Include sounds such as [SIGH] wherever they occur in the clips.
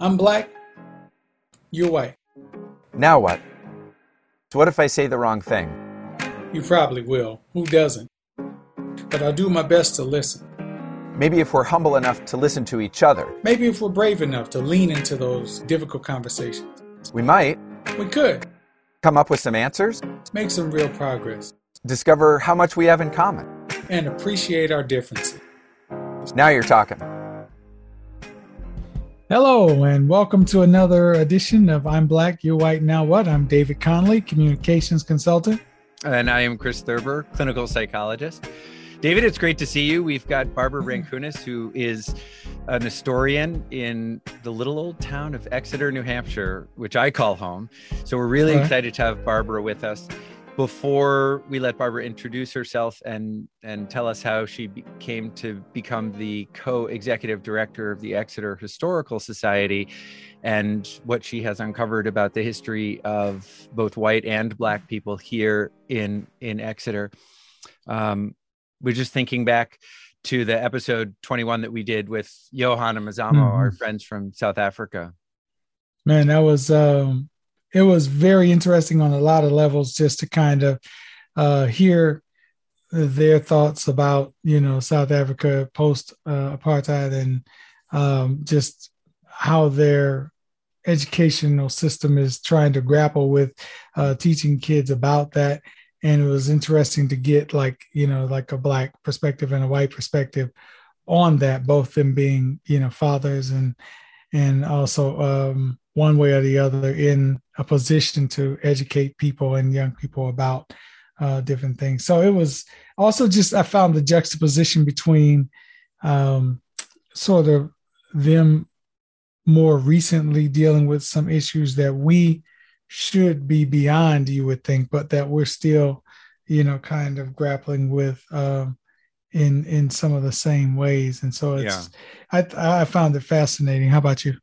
I'm black, you're white. Now what? So what if I say the wrong thing? You probably will. Who doesn't? But I'll do my best to listen. Maybe if we're humble enough to listen to each other, Maybe if we're brave enough to lean into those difficult conversations. we might We could come up with some answers, make some real progress discover how much we have in common. and appreciate our differences. Now you're talking. Hello, and welcome to another edition of I'm Black, You're White, Now What? I'm David Conley, communications consultant. And I am Chris Thurber, clinical psychologist. David, it's great to see you. We've got Barbara Rimkunas, who is an historian in the little old town of Exeter, New Hampshire, which I call home. So we're really Right. excited to have Barbara with us. Before we let Barbara introduce herself and and tell us how she be- came to become the co-executive director of the Exeter Historical Society and what she has uncovered about the history of both white and black people here in in Exeter. Um, we're just thinking back to the episode 21 that we did with Johan and Mazamo, Mhm. our friends from South Africa. Man, that was um it was very interesting on a lot of levels just to kind of uh hear their thoughts about, you know, South Africa post uh, apartheid and um just how their educational system is trying to grapple with uh teaching kids about that. And it was interesting to get like, you know, like a black perspective and a white perspective on that both them being, you know, fathers and and also um, one way or the other in a position to educate people and young people about uh, different things. So it was also just I found the juxtaposition between um, sort of them more recently dealing with some issues that we should be beyond, you would think, but that we're still, you know, kind of grappling with um, in in some of the same ways. And so it's I I found it fascinating. How about you?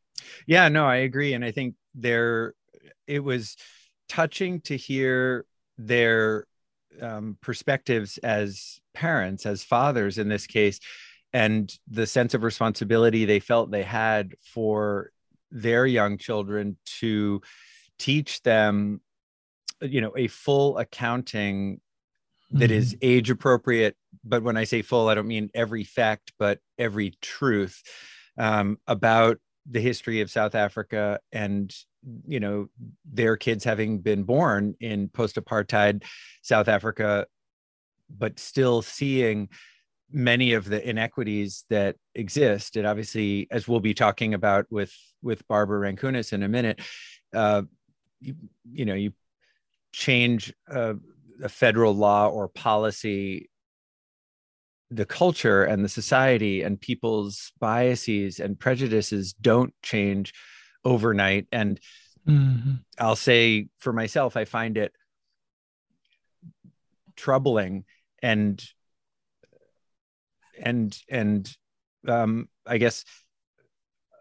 Yeah, no, I agree. And I think there, it was touching to hear their um, perspectives as parents, as fathers in this case, and the sense of responsibility they felt they had for their young children to teach them, you know, a full accounting that is age appropriate. But when I say full, I don't mean every fact, but every truth um, about the history of South Africa and you know their kids having been born in post-apartheid South Africa, but still seeing many of the inequities that exist. And obviously, as we'll be talking about with with Barbara Rimkunas in a minute, uh, you, you know you change a federal law or policy the culture and the society and people's biases and prejudices don't change overnight and Mhm. i'll say for myself i find it troubling and and and um i guess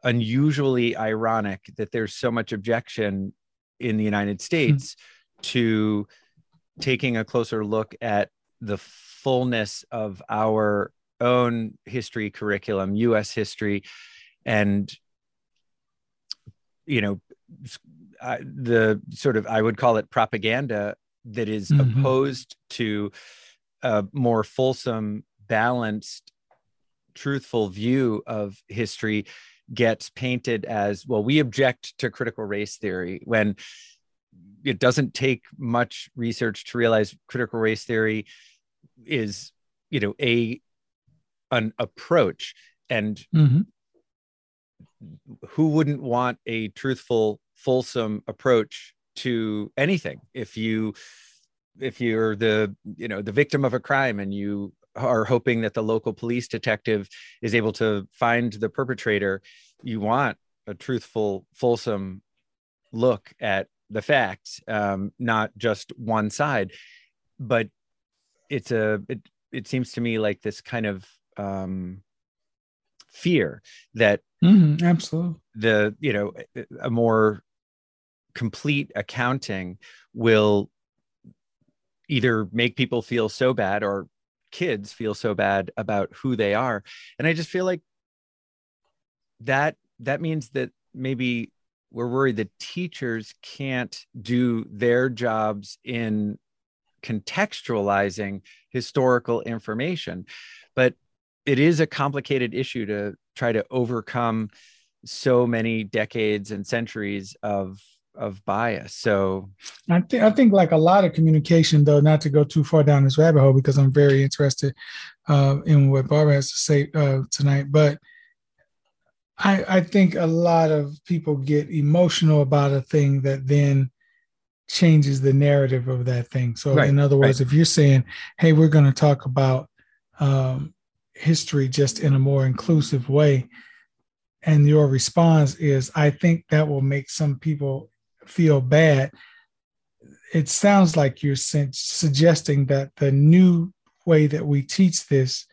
unusually ironic that there's so much objection in the united states to taking a closer look at the fullness of our own history curriculum us history and you know uh, the sort of i would call it propaganda that is Mhm. opposed to a more fulsome balanced truthful view of history gets painted as well we object to critical race theory when it doesn't take much research to realize critical race theory is you know a an approach. And Mhm. who wouldn't want a truthful fulsome approach to anything? If you if you're the you know the victim of a crime and you are hoping that the local police detective is able to find the perpetrator you want a truthful fulsome look at the facts um, not just one side. But it's a it, it seems to me like this kind of um, fear that Mhm. Absolutely. the you know a more complete accounting will either make people feel so bad or kids feel so bad about who they are and i just feel like that that means that maybe we're worried that teachers can't do their jobs in contextualizing historical information. But it is a complicated issue to try to overcome so many decades and centuries of of bias. So I think I think like a lot of communication, though, not to go too far down this rabbit hole because I'm very interested uh, in what Barbara has to say uh, tonight. But I I think a lot of people get emotional about a thing that then changes the narrative of that thing. So right, in other words, right. if you're saying, "Hey, we're going to talk about um, history just in a more inclusive way," and your response is, "I think that will make some people feel bad," it sounds like you're suggesting that the new way that we teach this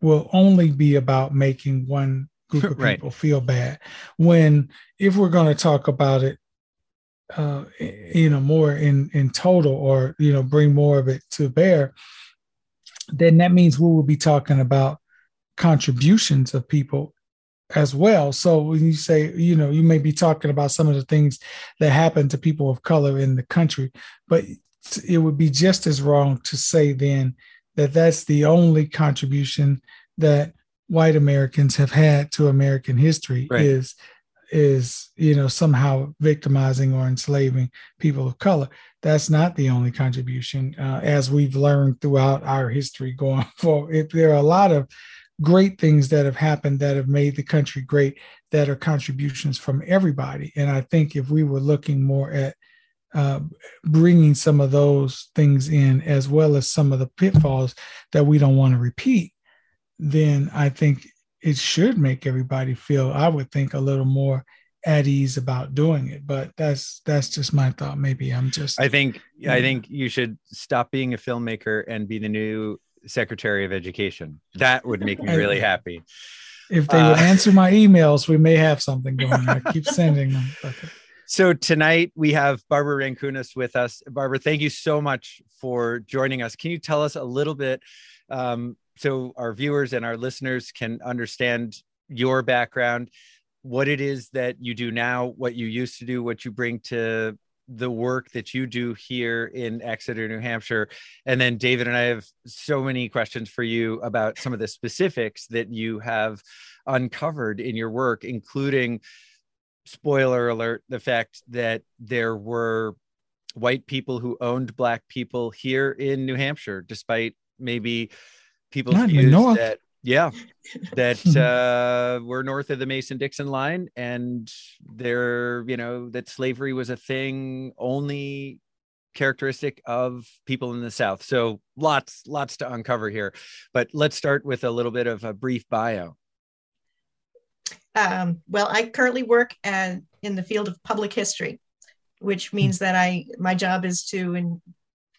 will only be about making one group of [LAUGHS] people feel bad. When if we're going to talk about it uh, you know more in in total or you know bring more of it to bear then that means we will be talking about contributions of people as well so when you say you know you may be talking about some of the things that happen to people of color in the country but it would be just as wrong to say then that that's the only contribution that white americans have had to american history right. is is you know somehow victimizing or enslaving people of color. That's not the only contribution uh, as we've learned throughout our history going [LAUGHS] forward. If there are a lot of great things that have happened that have made the country great that are contributions from everybody. And i think if we were looking more at uh, bringing some of those things in as well as some of the pitfalls that we don't want to repeat then i think it should make everybody feel, I would think, a little more at ease about doing it. But that's that's just my thought. Maybe I'm just. I think yeah. I think you should stop being a filmmaker and be the new Secretary of Education. That would make me [LAUGHS] really happy. If they would uh, answer my emails, we may have something going. On. I [LAUGHS] keep sending them. So tonight we have Barbara Rimkunas with us. Barbara, thank you so much for joining us. Can you tell us a little bit um, so our viewers and our listeners can understand your background, what it is that you do now, what you used to do, what you bring to the work that you do here in Exeter, New Hampshire. And then David and I have so many questions for you about some of the specifics that you have uncovered in your work, including spoiler alert, the fact that there were white people who owned black people here in New Hampshire, despite maybe people's Not views that yeah [LAUGHS] that uh, we're north of the mason dixon line and there you know that slavery was a thing only characteristic of people in the south. So lots lots to uncover here but let's start with a little bit of a brief bio. Um, well i currently work at, in the field of public history which means that i my job is to in,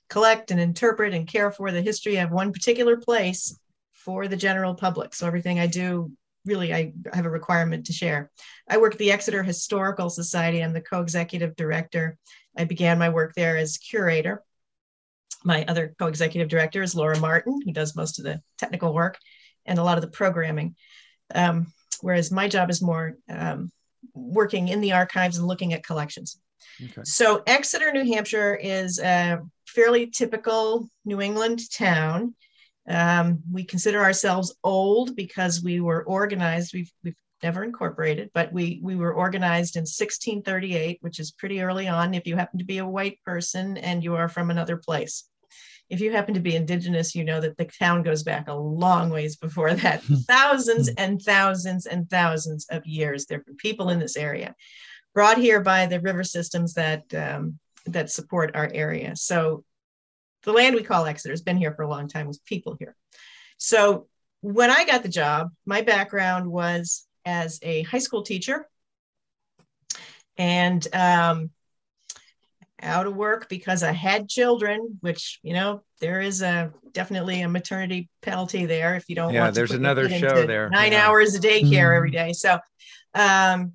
collect and interpret and care for the history of one particular place for the general public. So everything I do, really, I have a requirement to share. I work at the Exeter Historical Society. I'm the co-executive director. I began my work there as curator. My other co-executive director is Laura Martin, who does most of the technical work and a lot of the programming. Um, whereas my job is more um, working in the archives and looking at collections. Okay. So Exeter, New Hampshire is a fairly typical New England town. Um, we consider ourselves old because we were organized. We've, we've never incorporated, but we, we were organized in 1638, which is pretty early on if you happen to be a white person and you are from another place. If you happen to be indigenous, you know that the town goes back a long ways before that. [LAUGHS] thousands and thousands and thousands of years. There are people in this area brought here by the river systems that um, that support our area. So the land we call Exeter has been here for a long time with people here. So when I got the job, my background was as a high school teacher and um, out of work because I had children, which, you know, there is a definitely a maternity penalty there if you don't yeah, there's another show there. Nine yeah. hours a daycare mm. every day. So um,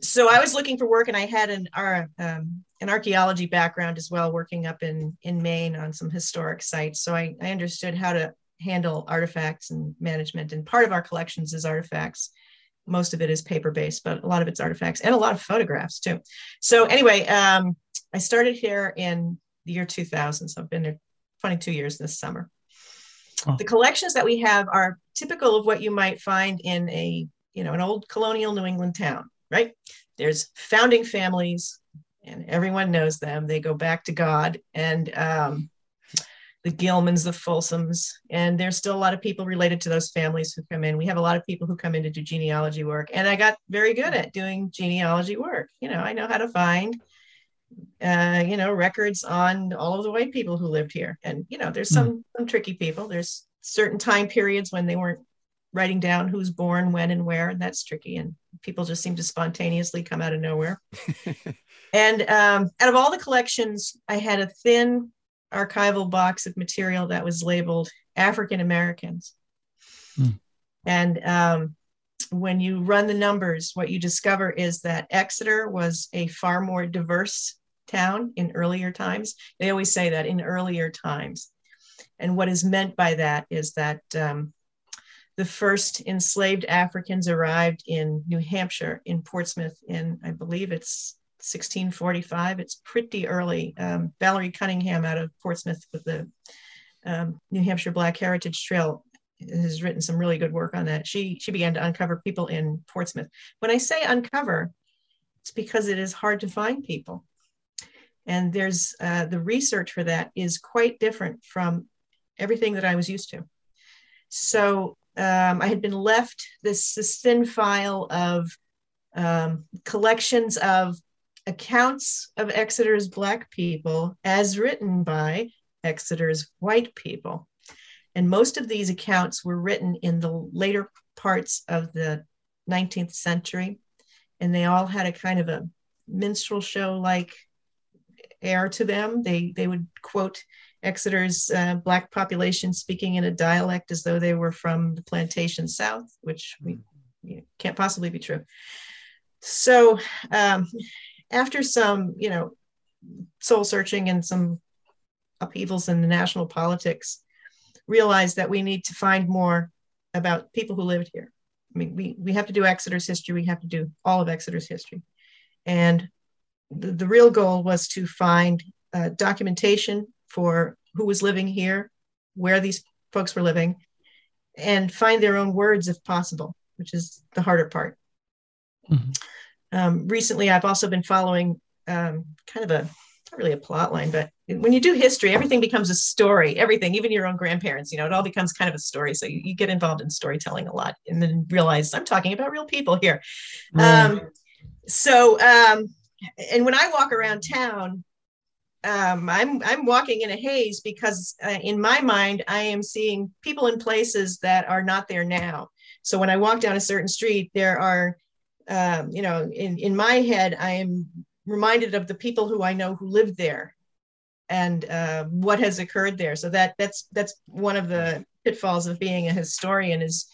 so I was looking for work, and I had an our, um, an archaeology background as well, working up in in Maine on some historic sites. So I, I understood how to handle artifacts and management. And part of our collections is artifacts most of it is paper based, but a lot of it's artifacts and a lot of photographs too. So anyway, um, I started here in the year 2000. So I've been there 22 years this summer. Oh. The collections that we have are typical of what you might find in a, you know, an old colonial New England town, right? There's founding families, and everyone knows them. They go back to God, and um, the Gilmans, the Folsoms, and there's still a lot of people related to those families who come in. We have a lot of people who come in to do genealogy work, and I got very good at doing genealogy work. You know, I know how to find, uh, you know, records on all of the white people who lived here, and you know, there's some mm. some tricky people. There's certain time periods when they weren't writing down who's born when and where, and that's tricky. And people just seem to spontaneously come out of nowhere. [LAUGHS] and um, out of all the collections, I had a thin archival box of material that was labeled African Americans. Hmm. And um, when you run the numbers, what you discover is that Exeter was a far more diverse town in earlier times. They always say that in earlier times. And what is meant by that is that um, the first enslaved Africans arrived in New Hampshire, in Portsmouth, in I believe it's 1645. It's pretty early. Um, Valerie Cunningham out of Portsmouth with the um, New Hampshire Black Heritage Trail has written some really good work on that. She she began to uncover people in Portsmouth. When I say uncover, it's because it is hard to find people, and there's uh, the research for that is quite different from everything that I was used to. So um, I had been left this, this thin file of um, collections of accounts of Exeter's Black people as written by Exeter's white people. And most of these accounts were written in the later parts of the 19th century. And they all had a kind of a minstrel show like air to them. They, they would quote Exeter's uh, Black population speaking in a dialect as though they were from the plantation South, which we you know, can't possibly be true. So, um, after some, you know, soul searching and some upheavals in the national politics, realized that we need to find more about people who lived here. I mean, we, we have to do Exeter's history, we have to do all of Exeter's history. And the, the real goal was to find uh, documentation for who was living here, where these folks were living, and find their own words if possible, which is the harder part. Mm-hmm. Um, recently, I've also been following um, kind of a not really a plot line, but when you do history, everything becomes a story. Everything, even your own grandparents, you know, it all becomes kind of a story. So you, you get involved in storytelling a lot, and then realize I'm talking about real people here. Um, so, um, and when I walk around town, um, I'm I'm walking in a haze because uh, in my mind I am seeing people in places that are not there now. So when I walk down a certain street, there are um, you know, in, in my head, I am reminded of the people who I know who lived there and uh, what has occurred there. So that that's that's one of the pitfalls of being a historian is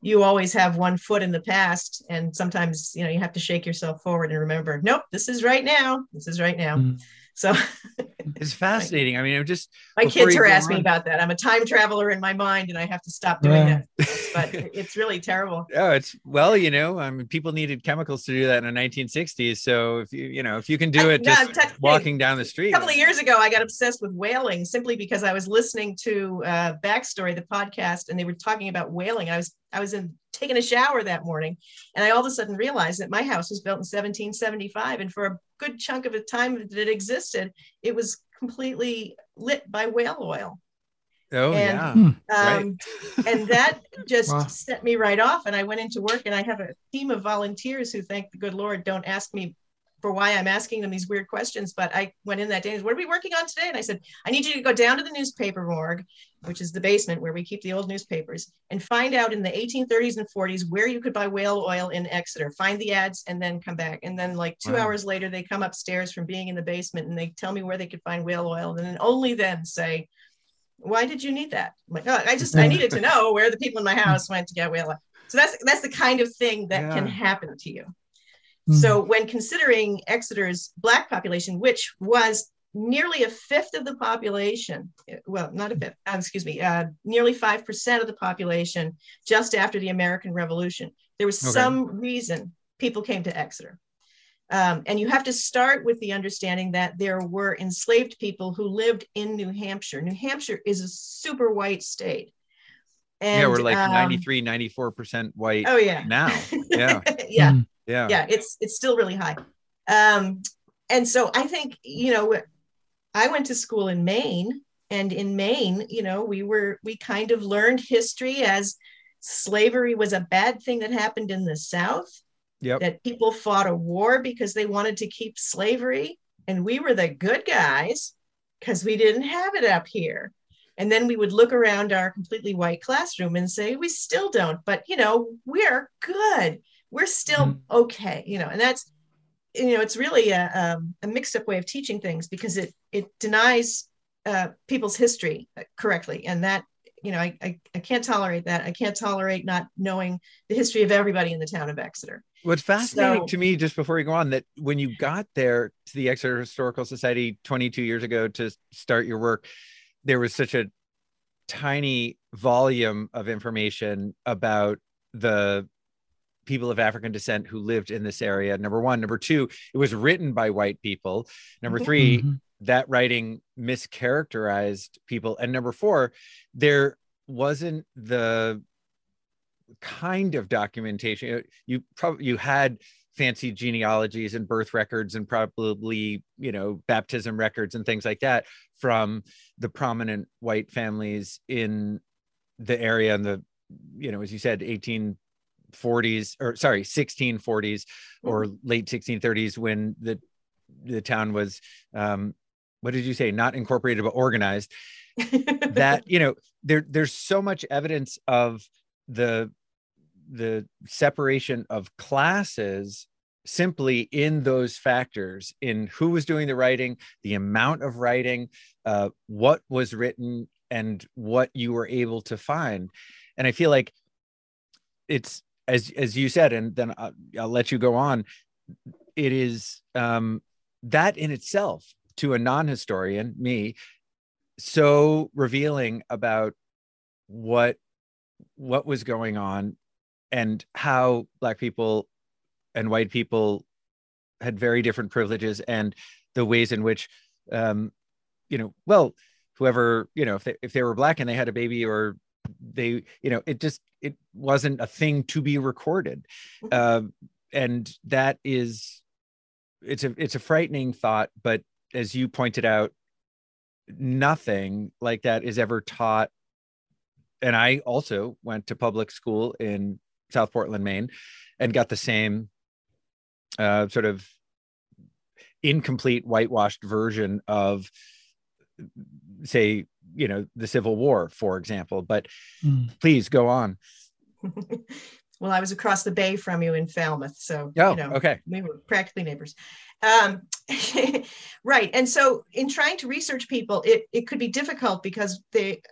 you always have one foot in the past and sometimes you know you have to shake yourself forward and remember nope this is right now this is right now mm. So [LAUGHS] it's fascinating. I mean, I'm just my kids harass me about that. I'm a time traveler in my mind, and I have to stop doing yeah. that. [LAUGHS] But it's really terrible. Oh, it's well, you know, I mean, people needed chemicals to do that in the 1960s. So if you, you know, if you can do it just no, walking down the street. A couple of years ago, I got obsessed with whaling simply because I was listening to uh, Backstory, the podcast, and they were talking about whaling. I was I was in taking a shower that morning, and I all of a sudden realized that my house was built in 1775, and for a good chunk of the time that it existed, it was completely lit by whale oil. Oh and, yeah, hmm. um, right. [LAUGHS] and that just wow. set me right off. And I went into work, and I have a team of volunteers who, thank the good Lord, don't ask me for why I'm asking them these weird questions. But I went in that day and what are we working on today? And I said, I need you to go down to the newspaper morgue, which is the basement where we keep the old newspapers, and find out in the 1830s and 40s where you could buy whale oil in Exeter. Find the ads and then come back. And then like two wow. hours later, they come upstairs from being in the basement and they tell me where they could find whale oil. And then only then say, why did you need that? I'm like, oh, I just I needed to [LAUGHS] know where the people in my house went to get whale oil. So that's that's the kind of thing that yeah. can happen to you. Mm-hmm. So, when considering Exeter's Black population, which was nearly a fifth of the population, well, not a fifth, uh, excuse me, uh, nearly 5% of the population just after the American Revolution, There was Okay. some reason people came to Exeter. Um, and you have to start with the understanding that there were enslaved people who lived in New Hampshire. New Hampshire is a super white state. And, yeah, we're like um, 93, 94% white Oh yeah. now. [LAUGHS] Yeah. yeah. Mm. Yeah. yeah it's it's still really high um and so i think you know i went to school in maine and in maine you know we were we kind of learned history as slavery was a bad thing that happened in the south Yep. that people fought a war because they wanted to keep slavery and we were the good guys because we didn't have it up here and then we would look around our completely white classroom and say we still don't but you know we're good we're still Mhm. okay you know and that's you know it's really a, um, a mixed up way of teaching things because it it denies uh, people's history correctly. And that you know I, I i can't tolerate that. I can't tolerate not knowing the history of everybody in the town of exeter. What's fascinating So- to me, just before we go on, that when you got there to the Exeter Historical Society 22 years ago to start your work, there was such a tiny volume of information about the people of African descent who lived in this area. Number one. Number two, it was written by white people. Number Mhm. three, Mhm. that writing mischaracterized people. And number four, there wasn't the kind of documentation. You probably you had fancy genealogies and birth records and probably you know baptism records and things like that from the prominent white families in the area in the you know as you said 1840s or sorry 1640s or late 1630s when the the town was um what did you say? Not incorporated but organized. That [LAUGHS] you know there there's so much evidence of the the separation of classes simply in those factors in who was doing the writing the amount of writing uh, what was written and what you were able to find. And i feel like it's as as you said and then i'll, I'll let you go on. It is um that in itself to a non-historian me so revealing about what what was going on and how black people and white people had very different privileges and the ways in which um you know well whoever you know if they if they were black and they had a baby or they you know it just it wasn't a thing to be recorded. Uh, and that is it's a it's a frightening thought but as you pointed out nothing like that is ever taught. And i also went to public school in south portland maine and got the same uh, sort of incomplete whitewashed version of say you know the civil war for example but Mm. please go on. [LAUGHS] Well i was across the bay from you in falmouth so oh you know okay. we were practically neighbors. Um, [LAUGHS] right and so in trying to research people it, it could be difficult because they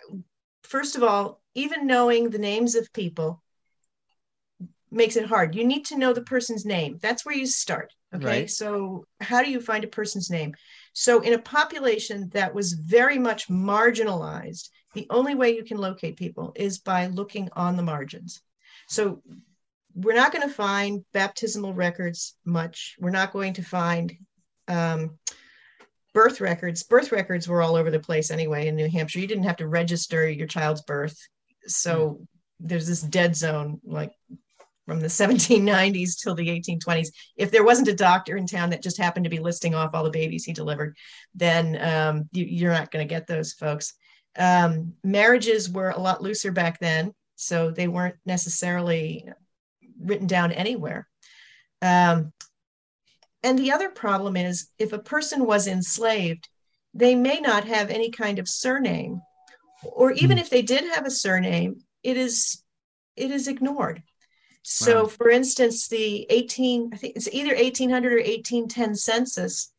first of all even knowing the names of people makes it hard. You need to know the person's name. That's where you start okay? Right. so how do you find a person's name so in a population that was very much marginalized the only way you can locate people is by looking on the margins so we're not going to find baptismal records much. We're not going to find um, birth records. Birth records were all over the place anyway in New Hampshire. You didn't have to register your child's birth. So there's this dead zone like from the [LAUGHS] 1790s till the 1820s. If there wasn't a doctor in town that just happened to be listing off all the babies he delivered, then um, you, you're not going to get those folks. Um, marriages were a lot looser back then, so they weren't necessarily written down anywhere. Um, and the other problem is if a person was enslaved, they may not have any kind of surname, or even Hmm. if they did have a surname, it is it is ignored. So, Wow. for instance, the 18, I think it's either 1800 or 1810 census,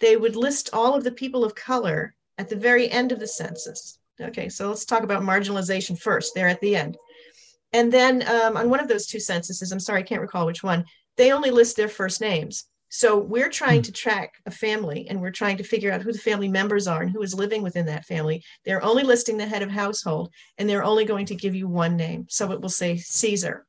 they would list all of the people of color at the very end of the census. Okay, so let's talk about marginalization first, there at the end. And then um, on one of those two censuses, I'm sorry, I can't recall which one, they only list their first names. So we're trying to track a family and we're trying to figure out who the family members are and who is living within that family. They're only listing the head of household and they're only going to give you one name. So it will say Caesar.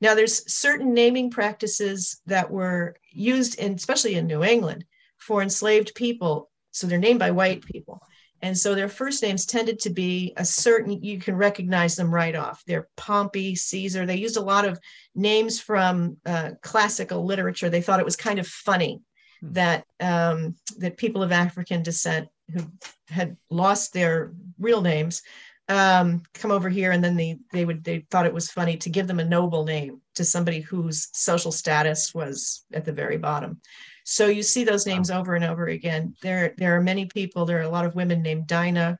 Now, there's certain naming practices that were used, in, especially in New England, for enslaved people. So they're named by white people. And so their first names tended to be a certain, you can recognize them right off. They're Pompey, Caesar. They used a lot of names from uh, classical literature. They thought it was kind of funny hmm. that um, that people of African descent who had lost their real names um, come over here and then they they would they thought it was funny to give them a noble name to somebody whose social status was at the very bottom. So you see those names over and over again. There there are many people. There are a lot of women named Dinah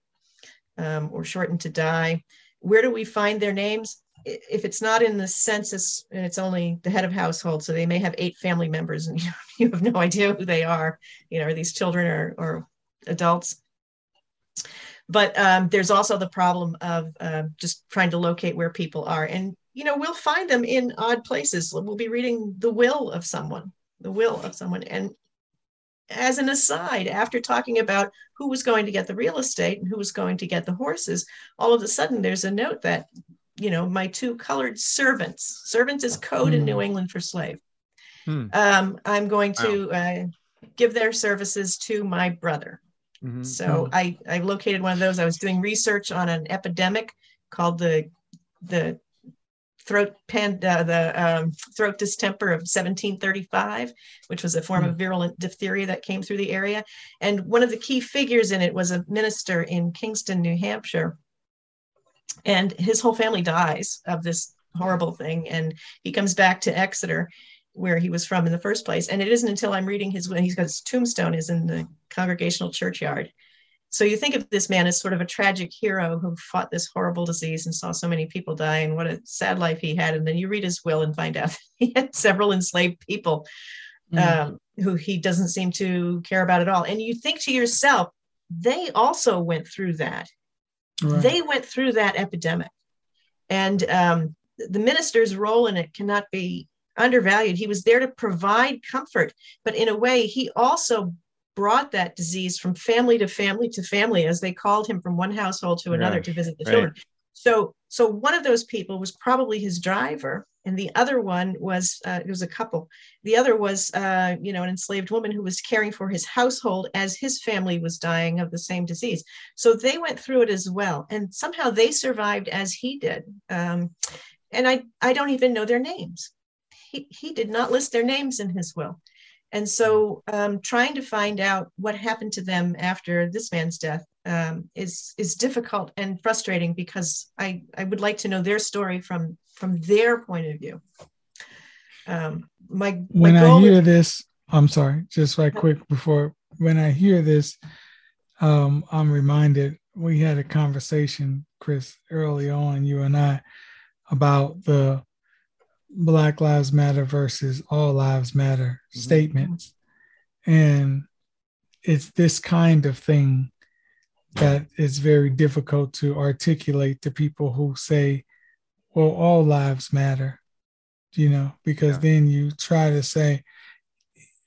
um, or shortened to Die. Where do we find their names? If it's not in the census and it's only the head of household, so they may have eight family members and [LAUGHS] you, you have no idea who they are. You know, are these children or, or adults? But um, there's also the problem of uh, just trying to locate where people are and you know we'll find them in odd places we'll be reading the will of someone the will of someone and as an aside after talking about who was going to get the real estate and who was going to get the horses all of a sudden there's a note that you know my two colored servants servants is code in new hmm. england for slave hmm. um, i'm going to wow. uh, give their services to my brother Mm-hmm. So. I I located one of those. I was doing research on an epidemic called the the throat pan uh, the um, throat distemper of 1735, which was a form mm-hmm. of virulent diphtheria that came through the area. And one of the key figures in it was a minister in Kingston, New Hampshire, and his whole family dies of this horrible thing. And he comes back to Exeter where he was from in the first place. And it isn't until I'm reading his when he's got his tombstone is in the congregational churchyard. So you think of this man as sort of a tragic hero who fought this horrible disease and saw so many people die and what a sad life he had. And then you read his will and find out [LAUGHS] he had several enslaved people mm. um, who he doesn't seem to care about at all. And you think to yourself, they also went through that. Right. They went through that epidemic. And um, the minister's role in it cannot be undervalued. He was there to provide comfort, but in a way, he also brought that disease from family to family to family as they called him from one household to another to visit the right. children. So, so one of those people was probably his driver, and the other one was uh, it was a couple. The other was, uh, you know, an enslaved woman who was caring for his household as his family was dying of the same disease. So they went through it as well, and somehow they survived as he did. Um, and I, I don't even know their names he, he did not list their names in his will. And so, um, trying to find out what happened to them after this man's death um, is is difficult and frustrating because I I would like to know their story from from their point of view. Um, my, when my I hear is, this, I'm sorry, just right quick before when I hear this, um, I'm reminded we had a conversation, Chris, early on, you and I, about the Black Lives Matter versus All Lives Matter mm-hmm. statements. And it's this kind of thing that is very difficult to articulate to people who say, well, all lives matter, you know, because yeah. then you try to say,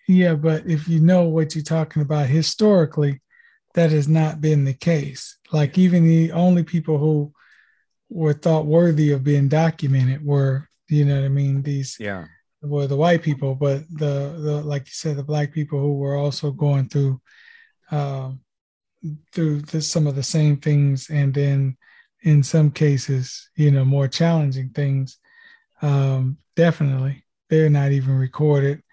yeah, but if you know what you're talking about historically, that has not been the case. Like even the only people who were thought worthy of being documented were you know what I mean? These yeah were the white people, but the the like you said, the black people who were also going through um, through the, some of the same things, and then in some cases, you know, more challenging things. Um, definitely, they're not even recorded.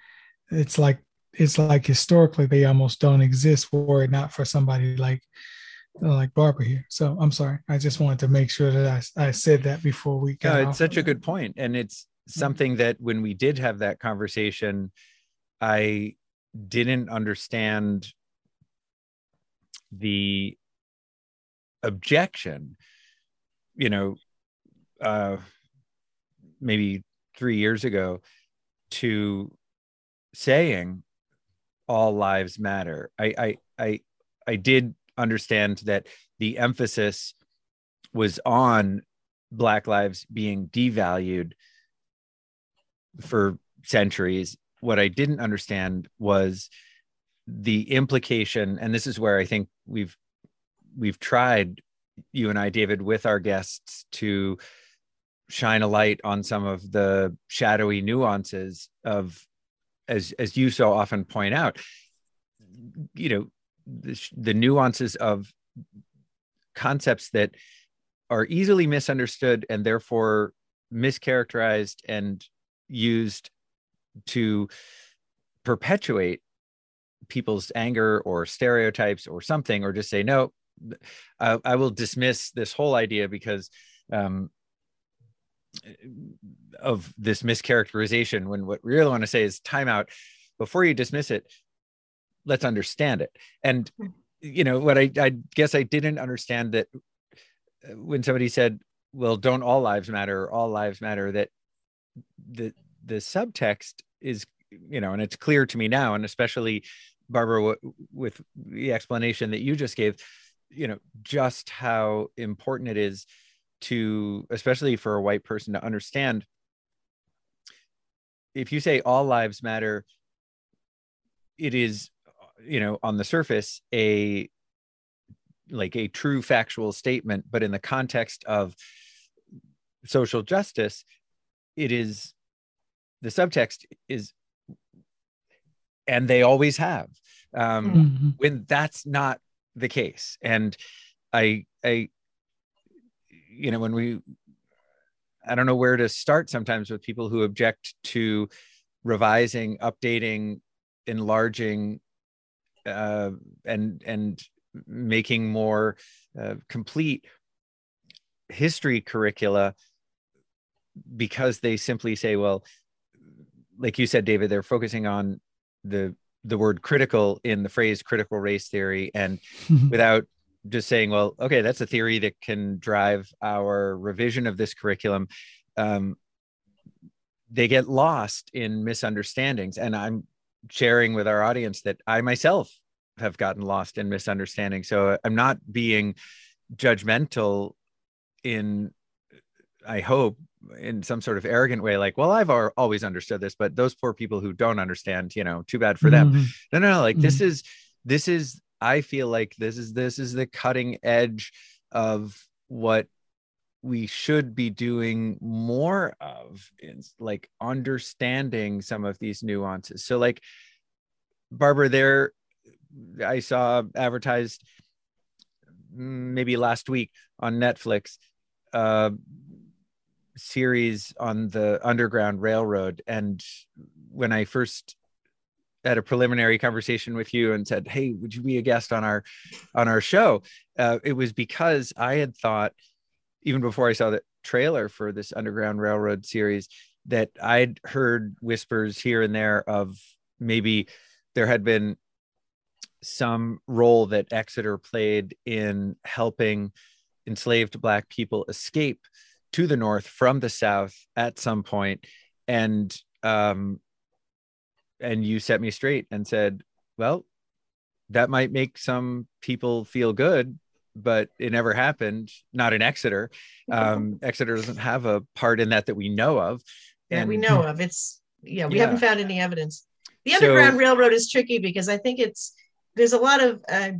It's like it's like historically they almost don't exist were it not for somebody like like Barbara here. So I'm sorry. I just wanted to make sure that I, I said that before we got. No, it's such a good point, and it's something that when we did have that conversation, I didn't understand the objection. You know, uh, maybe three years ago, to saying all lives matter. I I I I did understand that the emphasis was on black lives being devalued for centuries. What i didn't understand was the implication and this is where i think we've we've tried you and i david with our guests to shine a light on some of the shadowy nuances of as as you so often point out you know the, nuances of concepts that are easily misunderstood and therefore mischaracterized and used to perpetuate people's anger or stereotypes or something or just say no I, I will dismiss this whole idea because um, of this mischaracterization when what we really want to say is timeout before you dismiss it let's understand it and hmm. you know what I, I guess i didn't understand that uh, when somebody said well don't all lives matter all lives matter that the the subtext is you know and it's clear to me now and especially barbara w- with the explanation that you just gave you know just how important it is to especially for a white person to understand if you say all lives matter it is you know on the surface a like a true factual statement but in the context of social justice it is the subtext is and they always have um mm-hmm. when that's not the case and i i you know when we i don't know where to start sometimes with people who object to revising updating enlarging uh, and and making more uh, complete history curricula because they simply say well like you said david they're focusing on the the word critical in the phrase critical race theory and [LAUGHS] without just saying, well, okay, that's a theory that can drive our revision of this curriculum. Um, they get lost in misunderstandings. And I'm sharing with our audience that I myself have gotten lost in misunderstanding. So I'm not being judgmental in, I hope, in some sort of arrogant way, like, well, I've always understood this, but those poor people who don't understand, you know, too bad for them. Mm-hmm. No, no, no. Like mm-hmm. this is, this is I feel like this is this is the cutting edge of what we should be doing more of like understanding some of these nuances. So like Barbara there I saw advertised mm, maybe last week on Netflix uh series on the underground railroad and when I first had a preliminary conversation with you and said, "Hey, would you be a guest on our on our show?" Uh, it was because I had thought, even before I saw the trailer for this Underground Railroad series, that I'd heard whispers here and there of maybe there had been some role that Exeter played in helping enslaved Black people escape to the North from the South at some point, and um, and you set me straight and said, well, that might make some people feel good, but it never happened. Not in Exeter. [LAUGHS] Um, Exeter doesn't have a part in that that we know of. And yeah, we know of. It's yeah, we yeah. haven't found any evidence. The Underground so, Railroad is tricky because I think it's there's a lot of uh,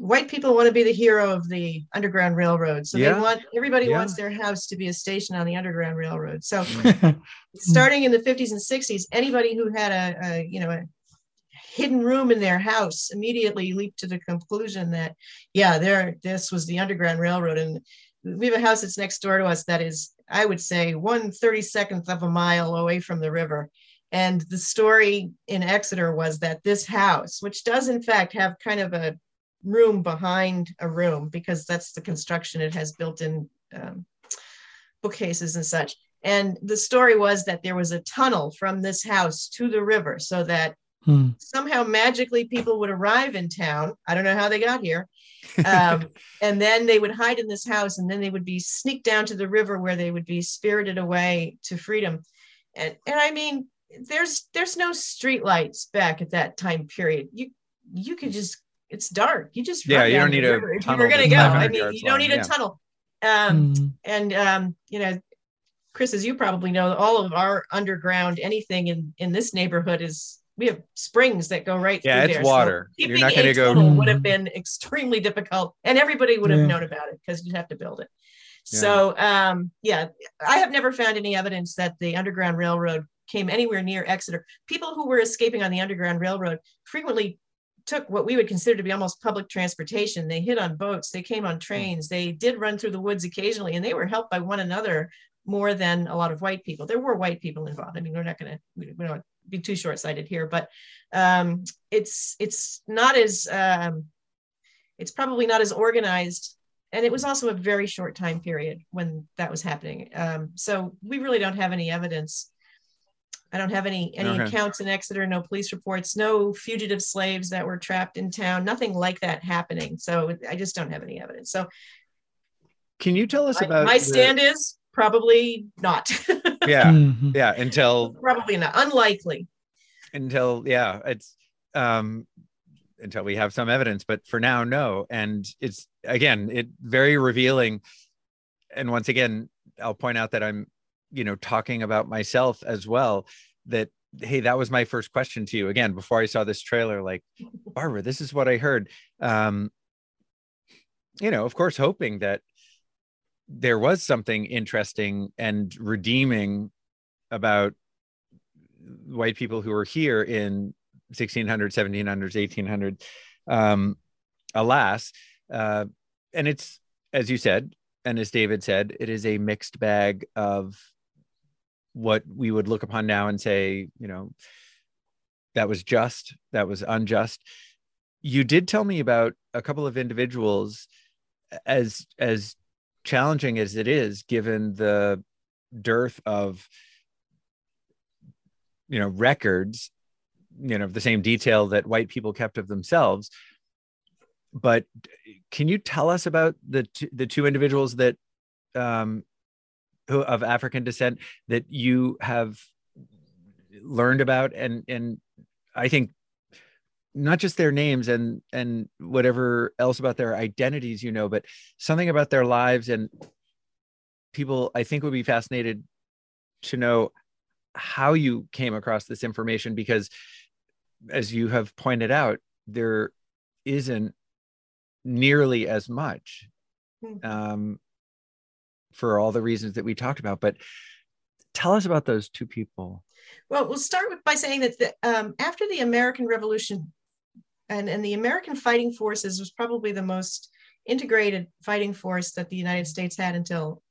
white people want to be the hero of the underground railroad so yeah. they want everybody yeah. wants their house to be a station on the underground railroad so [LAUGHS] starting in the 50s and 60s anybody who had a, a, you know a hidden room in their house immediately leaped to the conclusion that yeah there this was the underground railroad and we have a house that's next door to us that is i would say one 32nd of a mile away from the river and the story in exeter was that this house which does in fact have kind of a room behind a room because that's the construction it has built in um, bookcases and such. And the story was that there was a tunnel from this house to the river so that hmm. somehow magically people would arrive in town. I don't know how they got here. Um, [LAUGHS] and then they would hide in this house and then they would be sneaked down to the river where they would be spirited away to freedom. And, and I mean, there's there's no street lights back at that time period. You you could just it's dark. You just yeah, you don't need a if tunnel. You're gonna go. I mean, you don't need a tunnel. Um, mm. and um, you know, Chris, as you probably know, all of our underground anything in in this neighborhood is we have springs that go right yeah, through it's there. water. So You're not going to go. Tunnel would have been extremely difficult, and everybody would have yeah. known about it because you'd have to build it. So, um, yeah, I have never found any evidence that the Underground Railroad came anywhere near Exeter. People who were escaping on the Underground Railroad frequently took what we would consider to be almost public transportation. They hid on boats, they came on trains, they did run through the woods occasionally, and they were helped by one another more than a lot of white people. There were white people involved. I mean, we're not going to we, we don't be too short-sighted here, but um, it's it's not as um, it's probably not as organized. And it was also a very short time period when that was happening. Um, so we really don't have any evidence I don't have any any Okay. accounts in Exeter, no police reports, no fugitive slaves that were trapped in town, nothing like that happening. So I just don't have any evidence. So Can you tell us my, about my the- stand is probably not. Yeah, [LAUGHS] Mhm. yeah. Until probably not. Unlikely. until yeah, it's um until we have some evidence. But for now, no. And it's again, it very revealing. And once again, I'll point out that I'm, you know, talking about myself as well. That hey, that was my first question to you again before I saw this trailer. Like, [LAUGHS] Barbara, this is what I heard. Um, you know, of course, hoping that there was something interesting and redeeming about white people who were here in 1600s 1700s 1800s um alas uh and it's as you said and as david said it is a mixed bag of what we would look upon now and say you know that was just that was unjust. You did tell me about a couple of individuals as as challenging as it is given the dearth of you know records you know the same detail that white people kept of themselves. But can you tell us about the two, the two individuals that um who of african descent that you have learned about? And and i think not just their names and and whatever else about their identities you know but something about their lives. And people i think would be fascinated to know how you came across this information because as you have pointed out there isn't nearly as much Mhm. um, for all the reasons that we talked about. But tell us about those two people. Well, we'll start with by saying that the, um, after the American Revolution and, and the American fighting forces was probably the most integrated fighting force that the United States had until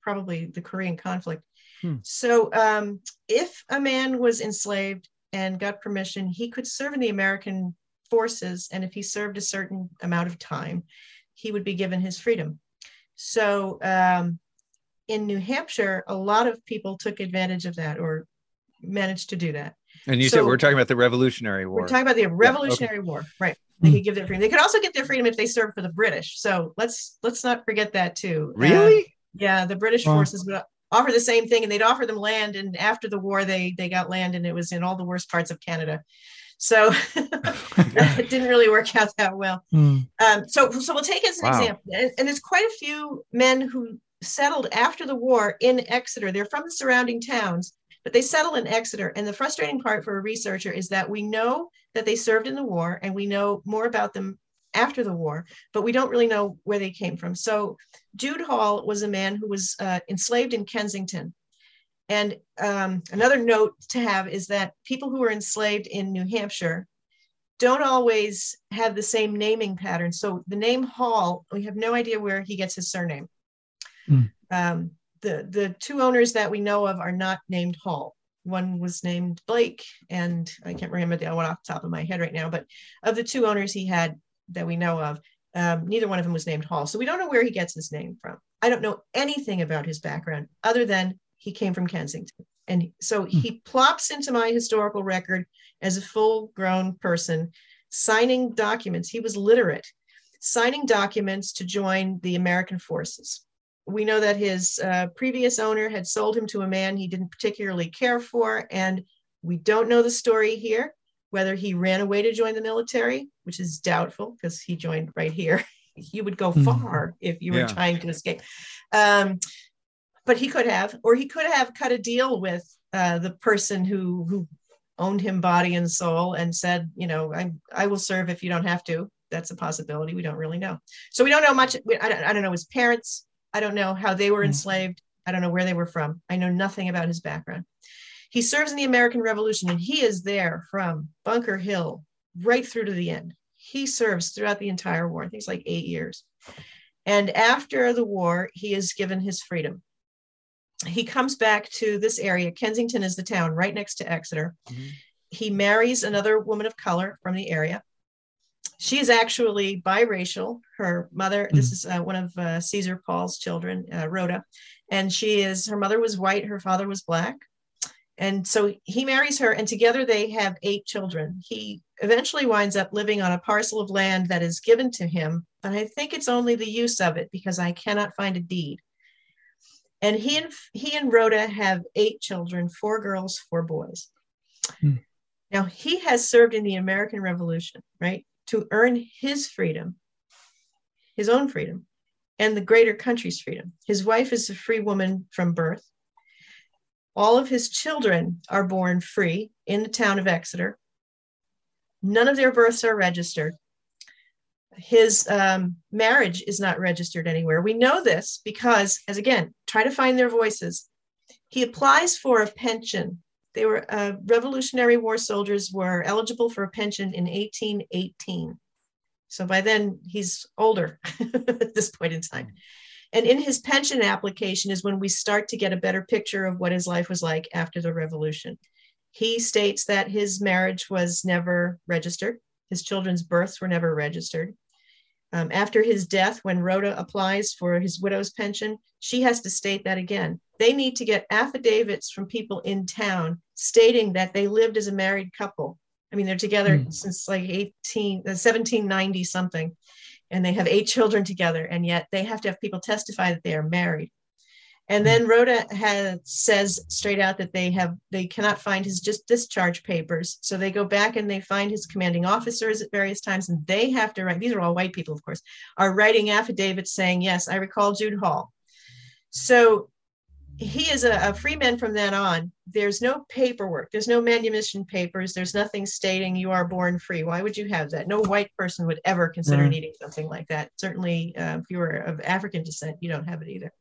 probably the Korean conflict. Hmm. So um, if a man was enslaved and got permission, he could serve in the American forces. And if he served a certain amount of time, he would be given his freedom. So um, in New Hampshire, a lot of people took advantage of that or managed to do that. And you said we're talking about the revolutionary war We're talking about the Revolutionary War, right? They could give their freedom. They could also get their freedom if they served for the British. So let's let's not forget that too. Uh, really yeah, the British forces would offer the same thing, and they'd offer them land. And after the war, they they got land, and it was in all the worst parts of Canada. So [LAUGHS] [LAUGHS] it didn't really work out that well. Mm. Um, so, so we'll take as an Wow. example, and, and there's quite a few men who settled after the war in Exeter. They're from the surrounding towns, but they settle in Exeter. And the frustrating part for a researcher is that we know that they served in the war, and we know more about them after the war, but we don't really know where they came from. So, Jude Hall was a man who was uh, enslaved in Kensington. And um, another note to have is that people who were enslaved in New Hampshire don't always have the same naming pattern. So the name Hall, we have no idea where he gets his surname. Hmm. Um, the the two owners that we know of are not named Hall. One was named Blake, and I can't remember the other one off the top of my head right now. But of the two owners he had that we know of, um, neither one of them was named Hall. So we don't know where he gets his name from. I don't know anything about his background other than he came from Kensington. And so he plops into my historical record as a full grown person, signing documents. He was literate, signing documents to join the American forces. We know that his uh, previous owner had sold him to a man he didn't particularly care for. And we don't know the story here, whether he ran away to join the military, which is doubtful because he joined right here. [LAUGHS] you would go Mhm. far if you were Yeah. trying to escape. Um, but he could have, or he could have cut a deal with uh, the person who who owned him body and soul and said, you know, I I will serve if you don't have to. That's a possibility. We don't really know. So we don't know much. We, I, don't, I don't know his parents. I don't know how they were Hmm. enslaved. I don't know where they were from. I know nothing about his background. He serves in the American Revolution and he is there from Bunker Hill right through to the end. He serves throughout the entire war. I think it's like eight years. And after the war, he is given his freedom. He comes back to this area. Kensington is the town right next to Exeter. Mhm. He marries another woman of color from the area. She is actually biracial. Her mother, this is uh, one of uh, Caesar Paul's children, uh, Rhoda, and she is, her mother was white, her father was black. And so he marries her, and together they have eight children. He eventually winds up living on a parcel of land that is given to him, but I think it's only the use of it because I cannot find a deed. And he and he and Rhoda have eight children, four girls, four boys. Hmm. Now he has served in the American Revolution, right, to earn his freedom, his own freedom, and the greater country's freedom. His wife is a free woman from birth. All of his children are born free in the town of Exeter. None of their births are registered. His um, marriage is not registered anywhere. We know this because, as again, try to find their voices. He applies for a pension. They were uh, Revolutionary War soldiers were eligible for a pension in 1818. So by then he's older [LAUGHS] at this point in time. And in his pension application is when we start to get a better picture of what his life was like after the revolution. He states that his marriage was never registered, his children's births were never registered. Um, after his death, when Rhoda applies for his widow's pension, she has to state that again. They need to get affidavits from people in town stating that they lived as a married couple. I mean, they're together Hmm. since like 18, uh, 1790 something and they have eight children together, and yet they have to have people testify that they are married. And then Rhoda has says straight out that they have they cannot find his just discharge papers, so they go back and they find his commanding officers at various times, and they have to write. These are all white people, of course, are writing affidavits saying, "Yes, I recall Jude Hall." So he is a, a free man from then on. There's no paperwork. There's no manumission papers. There's nothing stating you are born free. Why would you have that? No white person would ever consider Right. needing something like that. Certainly, uh, if you were of African descent, you don't have it either.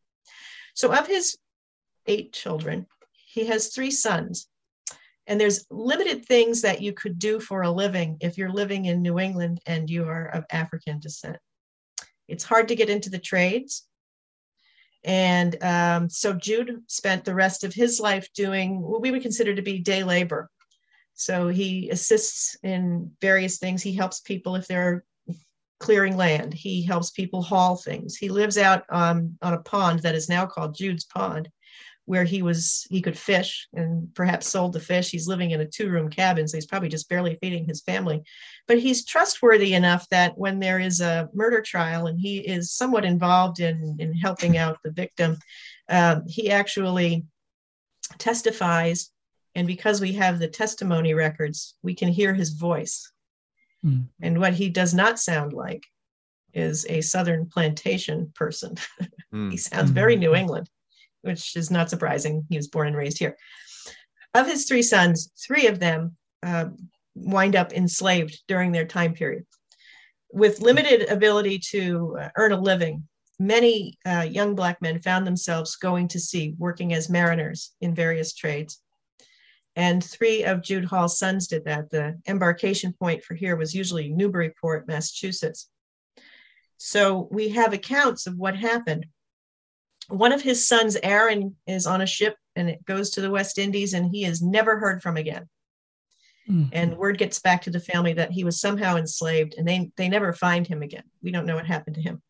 So, of his eight children, he has three sons. And there's limited things that you could do for a living if you're living in New England and you are of African descent. It's hard to get into the trades. And um, so Jude spent the rest of his life doing what we would consider to be day labor. So he assists in various things. He helps people if they're clearing land. He helps people haul things. He lives out um, on a pond that is now called Jude's Pond, where he was he could fish and perhaps sold the fish. He's living in a two-room cabin, so he's probably just barely feeding his family. But he's trustworthy enough that when there is a murder trial and he is somewhat involved in in helping out the victim, um, he actually testifies. And because we have the testimony records, we can hear his voice. Hmm. And what he does not sound like is a Southern plantation person. [LAUGHS] Hmm. He sounds very New England, which is not surprising. He was born and raised here. Of his three sons, three of them uh, wind up enslaved during their time period. With limited ability to uh, earn a living, many uh, young Black men found themselves going to sea, working as mariners in various trades. And three of Jude Hall's sons did that. The embarkation point for here was usually Newburyport, Massachusetts. So we have accounts of what happened. One of his sons, Aaron, is on a ship and it goes to the West Indies and he is never heard from again. Hmm. And word gets back to the family that he was somehow enslaved and they, they never find him again. We don't know what happened to him.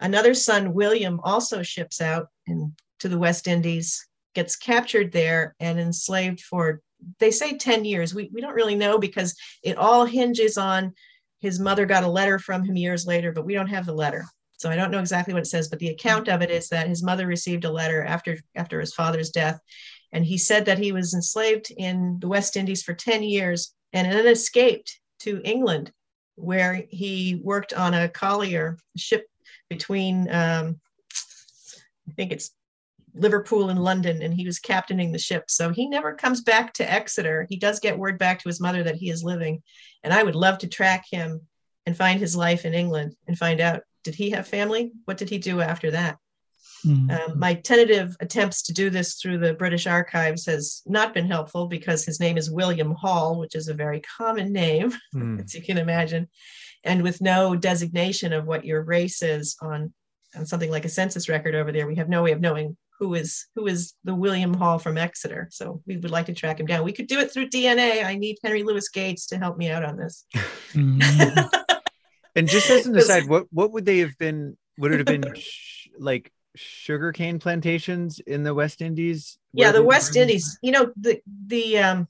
Another son, William, also ships out and to the West Indies, gets captured there and enslaved for, they say 10 years. We, we don't really know because it all hinges on his mother got a letter from him years later, but we don't have the letter. So I don't know exactly what it says, but the account of it is that his mother received a letter after after his father's death, and he said that he was enslaved in the West Indies for 10 years and then escaped to England, where he worked on a collier ship between um, I think it's Liverpool and London, and he was captaining the ship. So he never comes back to Exeter. He does get word back to his mother that he is living, and I would love to track him and find his life in England and find out did he have family? What did he do after that? Mhm. Um, my tentative attempts to do this through the British archives has not been helpful because his name is William Hall, which is a very common name, Hmm. [LAUGHS] as you can imagine, and with no designation of what your race is on, on something like a census record over there, we have no way of knowing who is who is the William Hall from Exeter. So we would like to track him down. We could do it through DNA. I need Henry Louis Gates to help me out on this. Mhm. [LAUGHS] And just as an aside, what what would they have been? Would it have been sh- like sugarcane plantations in the West Indies? yeah the west indies you know the the um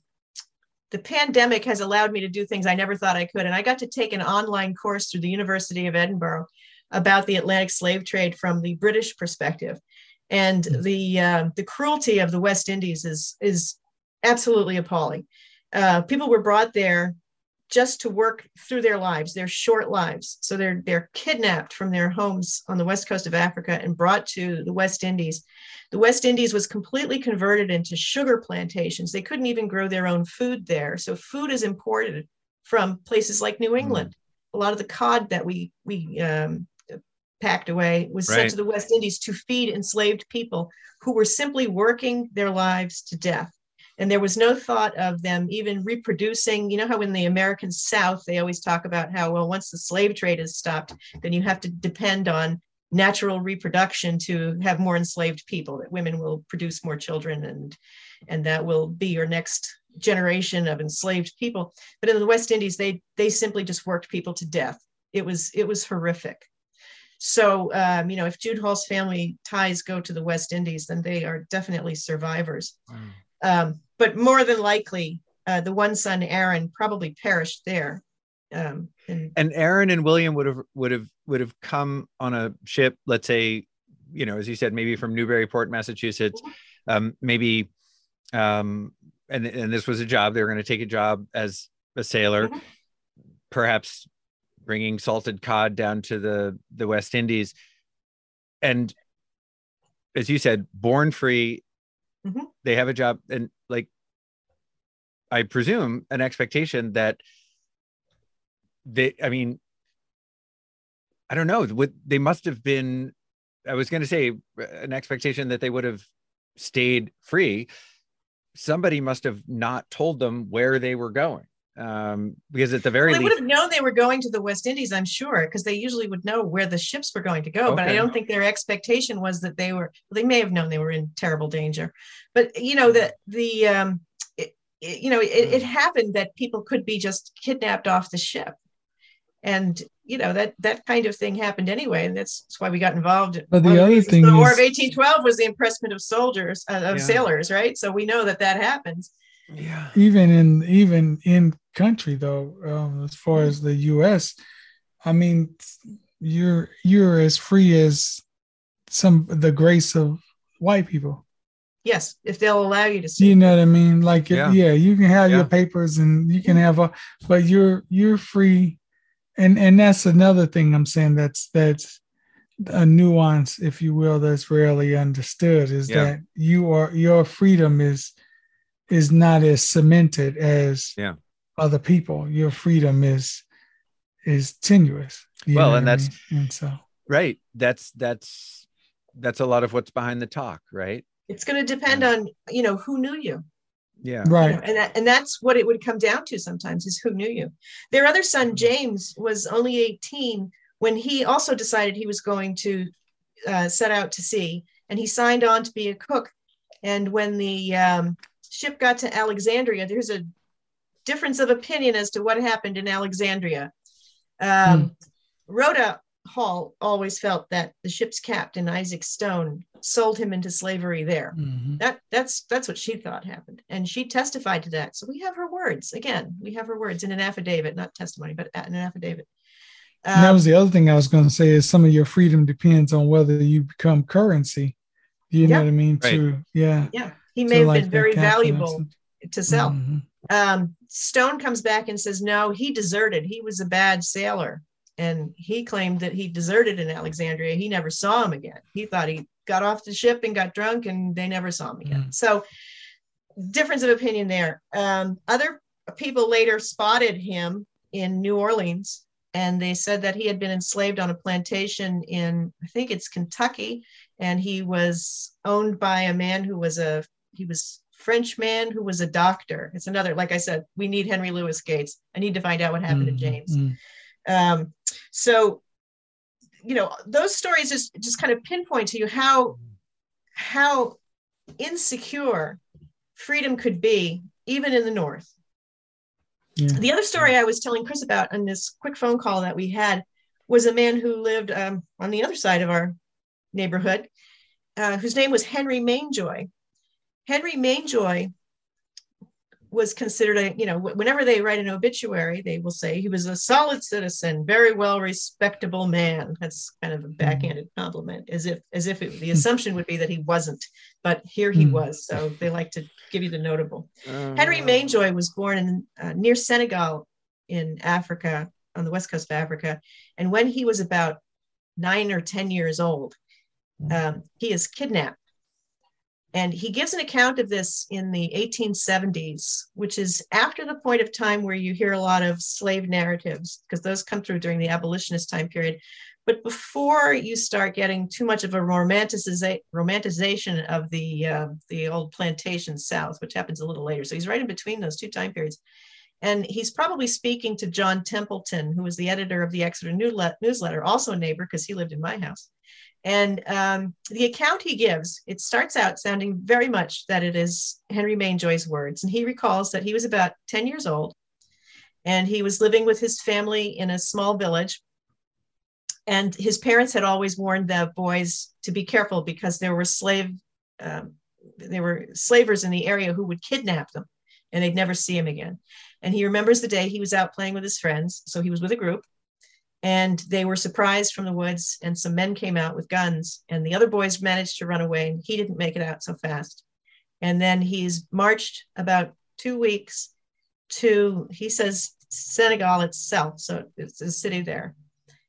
the pandemic has allowed me to do things i never thought i could and i got to take an online course through the university of edinburgh about the atlantic slave trade from the british perspective and Mm. the uh, the cruelty of the west indies is is absolutely appalling uh, people were brought there just to work through their lives, their short lives. So they're they're kidnapped from their homes on the west coast of Africa and brought to the West Indies. The West Indies was completely converted into sugar plantations. They couldn't even grow their own food there. So food is imported from places like New England. A lot of the cod that we we um, packed away was sent to the West Indies to feed enslaved people who were simply working their lives to death. And there was no thought of them even reproducing. You know how in the American South, they always talk about how, well, once the slave trade is stopped, then you have to depend on natural reproduction to have more enslaved people, that women will produce more children and, and that will be your next generation of enslaved people. But in the West Indies, they, they simply just worked people to death. It was, it was horrific. So, um, you know, if Jude Hall's family ties go to the West Indies, then they are definitely survivors. Um, but more than likely, uh, the one son, Aaron, probably perished there. Um, and and Aaron and William would have would have would have come on a ship, let's say, you know, as you said, maybe from Newburyport, Massachusetts, um, maybe, um, and and this was a job they were going to take a job as a sailor, Mhm. perhaps bringing salted cod down to the the West Indies, and as you said, born free, Mhm. they have a job, and like, I presume an expectation that they i mean i don't know what they must have been i was going to say an expectation that they would have stayed free. Somebody must have not told them where they were going um because at the very well, they would have known they were going to the West Indies, I'm sure, because they usually would know where the ships were going to go. But I don't think their expectation was that they were. They may have known they were in terrible danger, but you know that the um, it, it- you know it, it happened that people could be just kidnapped off the ship, and you know that that kind of thing happened anyway, and that's, that's why we got involved. But the One other reasons thing the War of 1812 was the impressment of soldiers uh, of Yeah. sailors, right? So we know that that happens. Yeah even in even in country though um, as far as the us i mean you're you're as free as some the grace of white people Yes, if they'll allow you to see. you know what i mean like Yeah. yeah. you can have Yeah. your papers and you can have a but you're you're free and and that's another thing i'm saying that's that's a nuance if you will that's rarely understood is Yeah. that you are your freedom is is not as cemented as Yeah. other people your freedom is is tenuous you Well, and what I that's- mean? and so right that's that's that's a lot of what's behind the talk right It's going to depend on you know who knew you. yeah you right know, and that, and that's what it would come down to sometimes is who knew you. Their other son James was only 18 when he also decided he was going to uh, set out to sea, and he signed on to be a cook. And when the um, ship got to Alexandria, there's a difference of opinion as to what happened in Alexandria. Um, Rhoda Hall always felt that the ship's captain Isaac Stone sold him into slavery there. Mhm. that that's that's what she thought happened. And she testified to that. So we have her words. Again we have her words in an affidavit not testimony but in an affidavit. And that was the other thing i was going to say is some of your freedom depends on whether you become currency. You know what i mean? Right. to yeah. Yeah he may have like been very valuable to sell. Mhm. um, stone comes back and says no he deserted. He was a bad sailor and he claimed that he deserted in alexandria. He never saw him again. He thought he got off the ship and got drunk and they never saw him again. So difference of opinion there. Um, other people later spotted him in new orleans and they said that he had been enslaved on a plantation in i think it's kentucky and he was owned by a man who was a he was French man who was a doctor. It's another, like I said, we need Henry Louis Gates. I need to find out what happened mm-hmm. to James. Mm-hmm. Um, so, you know, those stories just just kind of pinpoint to you how how insecure freedom could be, even in the North. Yeah. The other story I was telling Chris about on this quick phone call that we had was a man who lived um, on the other side of our neighborhood, uh, whose name was Henry Mainjoy. Henry Mainjoy was considered a, you know, whenever they write an obituary, they will say he was a solid citizen, very well respectable man. That's kind of a mm-hmm. backhanded compliment, as if as if it, the assumption would be that he wasn't, but here he mm. was. So they like to give you the notable. Uh, Henry Mainjoy was born in uh, near Senegal in Africa, on the west coast of Africa, and when he was about nine or ten years old, mm. um, he is kidnapped and he gives an account of this in the 1870s, which is after the point of time where you hear a lot of slave narratives, because those come through during the abolitionist time period. But before you start getting too much of a romanticiza- romanticization of the, uh, the old plantation South, which happens a little later. So he's right in between those two time periods. And he's probably speaking to John Templeton, who was the editor of the Exeter newsletter, also a neighbor because he lived in my house. And um, the account he gives, it starts out sounding very much that it is Henry Mainjoy's words. And he recalls that he was about 10 years old and he was living with his family in a small village. And his parents had always warned the boys to be careful because there were slave, um, there were slavers in the area who would kidnap them and they'd never see him again. And he remembers the day he was out playing with his friends. So he was with a group and they were surprised from the woods and some men came out with guns and the other boys managed to run away and he didn't make it out so fast. And then he's marched about two weeks to he says senegal itself so it's a city there.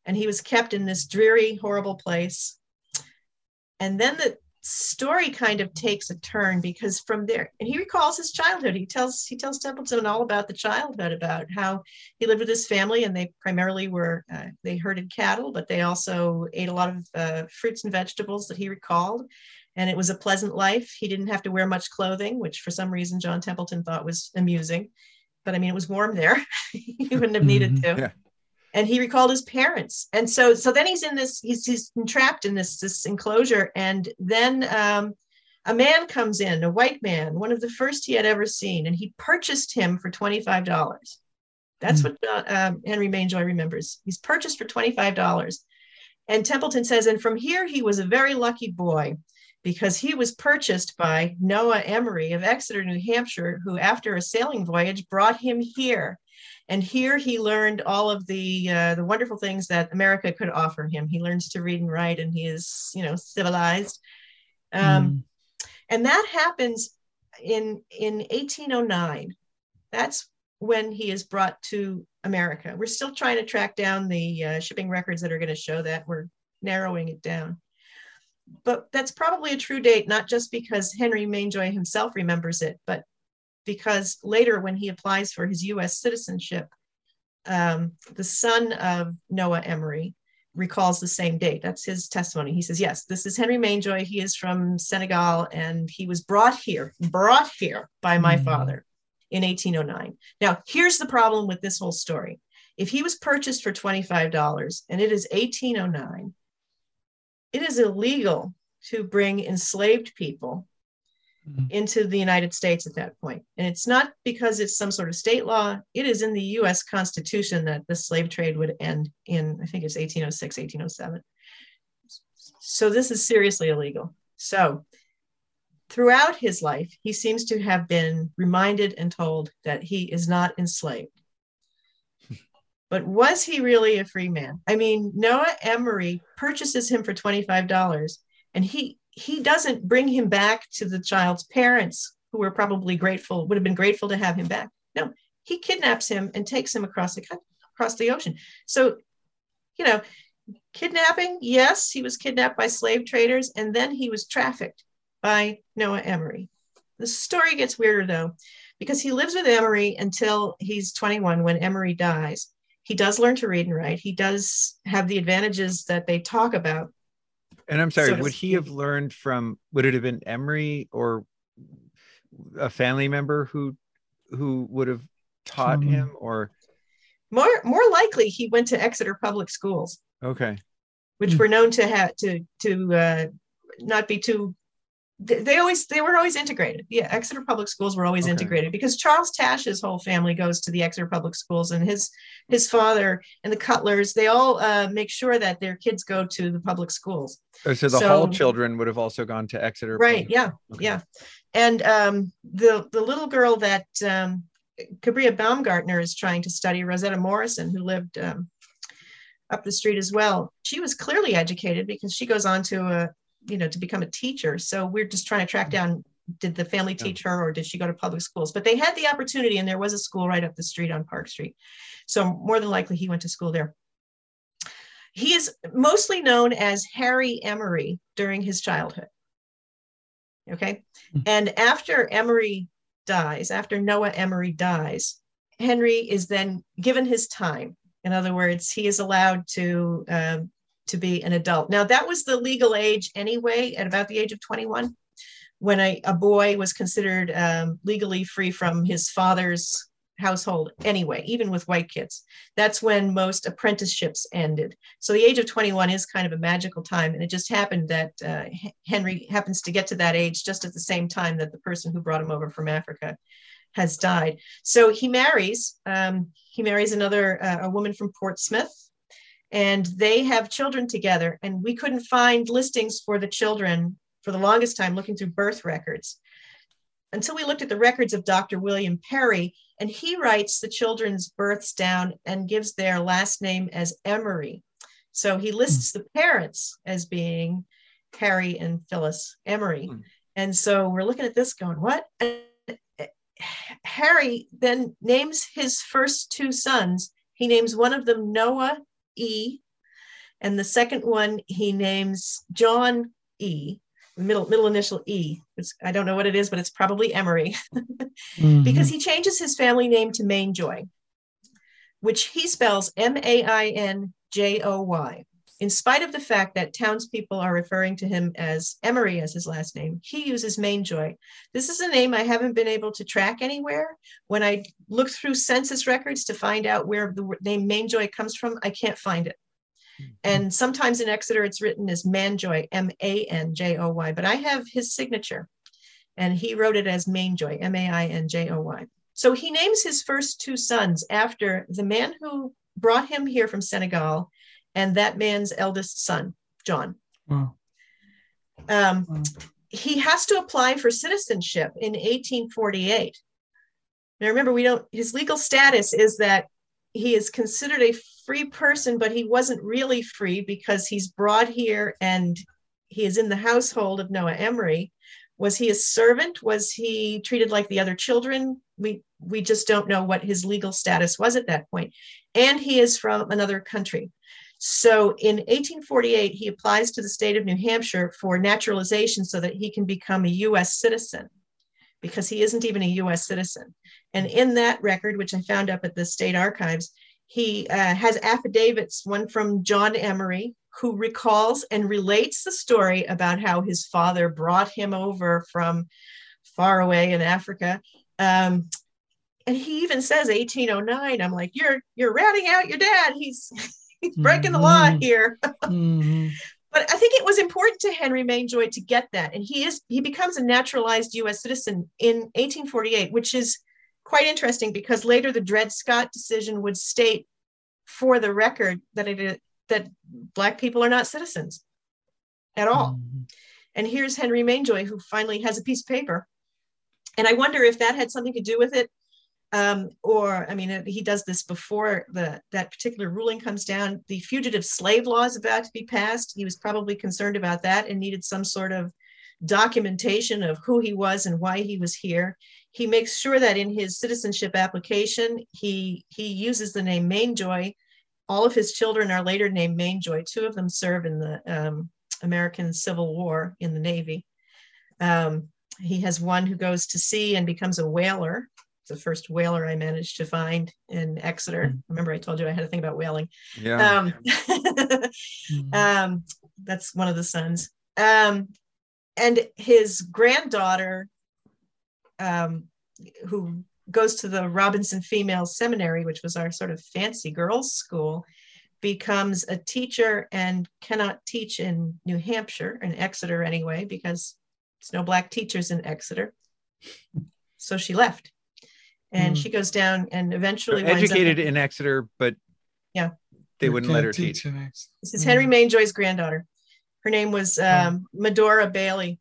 And he was kept in this dreary horrible place. And then the story kind of takes a turn because from there and he recalls his childhood. He tells he tells templeton all about the childhood about how he lived with his family and they primarily were uh, they herded cattle but they also ate a lot of uh, fruits and vegetables that he recalled. And it was a pleasant life. He didn't have to wear much clothing which for some reason john templeton thought was amusing. But i mean it was warm there. [LAUGHS] He wouldn't have needed mm-hmm. to. Yeah and he recalled his parents. And so so then he's in this he's, he's entrapped in this this enclosure and then um, a man comes in a white man one of the first he had ever seen and he purchased him for $25 that's mm. what um, henry mainjoy remembers. He's purchased for $25 and templeton says and from here he was a very lucky boy because he was purchased by noah emery of exeter new hampshire who after a sailing voyage brought him here and here he learned all of the uh, the wonderful things that America could offer him. He learns to read and write, and he is you know civilized. Um, mm. And that happens in in 1809. That's when he is brought to America. We're still trying to track down the uh, shipping records that are going to show that. We're narrowing it down. But that's probably a true date, not just because Henry Mainjoy himself remembers it, but because later when he applies for his US citizenship, um, the son of Noah Emery recalls the same date. That's his testimony. He says, Yes, this is Henry Mainjoy. He is from Senegal and he was brought here, brought here by my mm-hmm. father in 1809. Now, here's the problem with this whole story. If he was purchased for $25 and it is 1809, it is illegal to bring enslaved people mm-hmm. into the United States at that point. And it's not because it's some sort of state law, it is in the US Constitution that the slave trade would end in, I think it's 1806, 1807. So this is seriously illegal. So throughout his life, he seems to have been reminded and told that he is not enslaved. [LAUGHS] But was he really a free man? I mean, Noah Emery purchases him for $25 and he he doesn't bring him back to the child's parents who were probably grateful would have been grateful to have him back. No he kidnaps him and takes him across the across the ocean. So you know kidnapping yes he was kidnapped by slave traders and then he was trafficked by noah emery. The story gets weirder though because he lives with emery until he's 21 when emery dies. He does learn to read and write. He does have the advantages that they talk about And I'm sorry, so would he have learned from? Would it have been Emery or a family member who who would have taught Someone- him? Or more more likely he went to Exeter public schools okay, which Hmm. were known to have to to uh, not be too they always they were always integrated yeah exeter public schools were always Okay. integrated because charles tash's whole family goes to the exeter public schools and his his father and the cutlers they all uh, make sure that their kids go to the public schools Oh, so the So- Hall children would have also gone to Exeter. right Public- yeah Okay. yeah and um, the the little girl that um, kabria baumgartner is trying to study rosetta morrison who lived um, up the street as well she was clearly educated because she goes on to a you know to become a teacher. So we're just trying to track down did the family Yeah. teach her or did she go to public schools? But they had the opportunity and there was a school right up the street on park street. So more than likely he went to school there. He is mostly known as harry emery during his childhood. Okay? Hmm. and after emery dies after noah emery dies henry is then given his time. In other words he is allowed to um, to be an adult. Now that was the legal age anyway at about the age of 21 when a, a boy was considered um, legally free from his father's household anyway even with white kids. That's when most apprenticeships ended. So the age of 21 is kind of a magical time and it just happened that uh, henry happens to get to that age just at the same time that the person who brought him over from africa has died. So he marries um, he marries another uh, a woman from portsmouth and they have children together and we couldn't find listings for the children for the longest time looking through birth records until we looked at the records of dr william perry and he writes the children's births down and gives their last name as emery. So he lists the parents as being harry and phyllis emery. Hmm. and so we're looking at this going what? And harry then names his first two sons. He names one of them noah e and the second one he names john e middle middle initial e it's, i don't know what it is but it's probably emery [LAUGHS] Mhm. because he changes his family name to Mainjoy, which he spells M A I N J O Y. In spite of the fact that townspeople are referring to him as Emery as his last name, he uses Mainjoy. This is a name I haven't been able to track anywhere. When I look through census records to find out where the name Mainjoy comes from, I can't find it. Hmm. And sometimes in Exeter, it's written as Manjoy, M A N J O Y, but I have his signature and he wrote it as Mainjoy, M A I N J O Y. So he names his first two sons after the man who brought him here from Senegal and that man's eldest son, John. Wow. Um, Wow. he has to apply for citizenship in 1848. Now, remember, we don't, his legal status is that he is considered a free person, but he wasn't really free because he's brought here and he is in the household of Noah Emery. Was he a servant? Was he treated like the other children? We we just don't know what his legal status was at that point. And he is from another country. So in 1848, he applies to the state of New Hampshire for naturalization so that he can become a US citizen because he isn't even a US citizen. And in that record, which I found up at the state archives, he uh, has affidavits, one from John Emery, who recalls and relates the story about how his father brought him over from far away in Africa. Um, and he even says 1809. I'm like, you're you're ratting out your dad. He's he's breaking the law Mhm. here. Mhm. [LAUGHS] But I think it was important to Henry Mainjoy to get that, and he is he becomes a naturalized U.S. citizen in 1848, which is quite interesting because later the Dred Scott decision would state, for the record, that it is, that black people are not citizens at all. Mhm. And here's Henry Mainjoy, who finally has a piece of paper. And I wonder if that had something to do with it. Um, or, I mean, he does this before the that particular ruling comes down. The fugitive slave law is about to be passed. He was probably concerned about that and needed some sort of documentation of who he was and why he was here. He makes sure that in his citizenship application, he he uses the name Mainjoy. All of his children are later named Mainjoy. Two of them serve in the um, American Civil War in the Navy. Um, he has one who goes to sea and becomes a whaler. The first whaler I managed to find in Exeter. Mm. Remember, I told you I had a thing about whaling. Yeah. Um, [LAUGHS] um, that's one of the sons. Um, and his granddaughter, um, who goes to the Robinson Female Seminary, which was our sort of fancy girls' school, becomes a teacher and cannot teach in New Hampshire, in Exeter anyway, because there's no black teachers in Exeter. So she left. And mm. she goes down and eventually educated in Exeter, but yeah, they wouldn't let her teach. teach. This is Henry Mainjoy's granddaughter. Her name was um, Medora Bailey.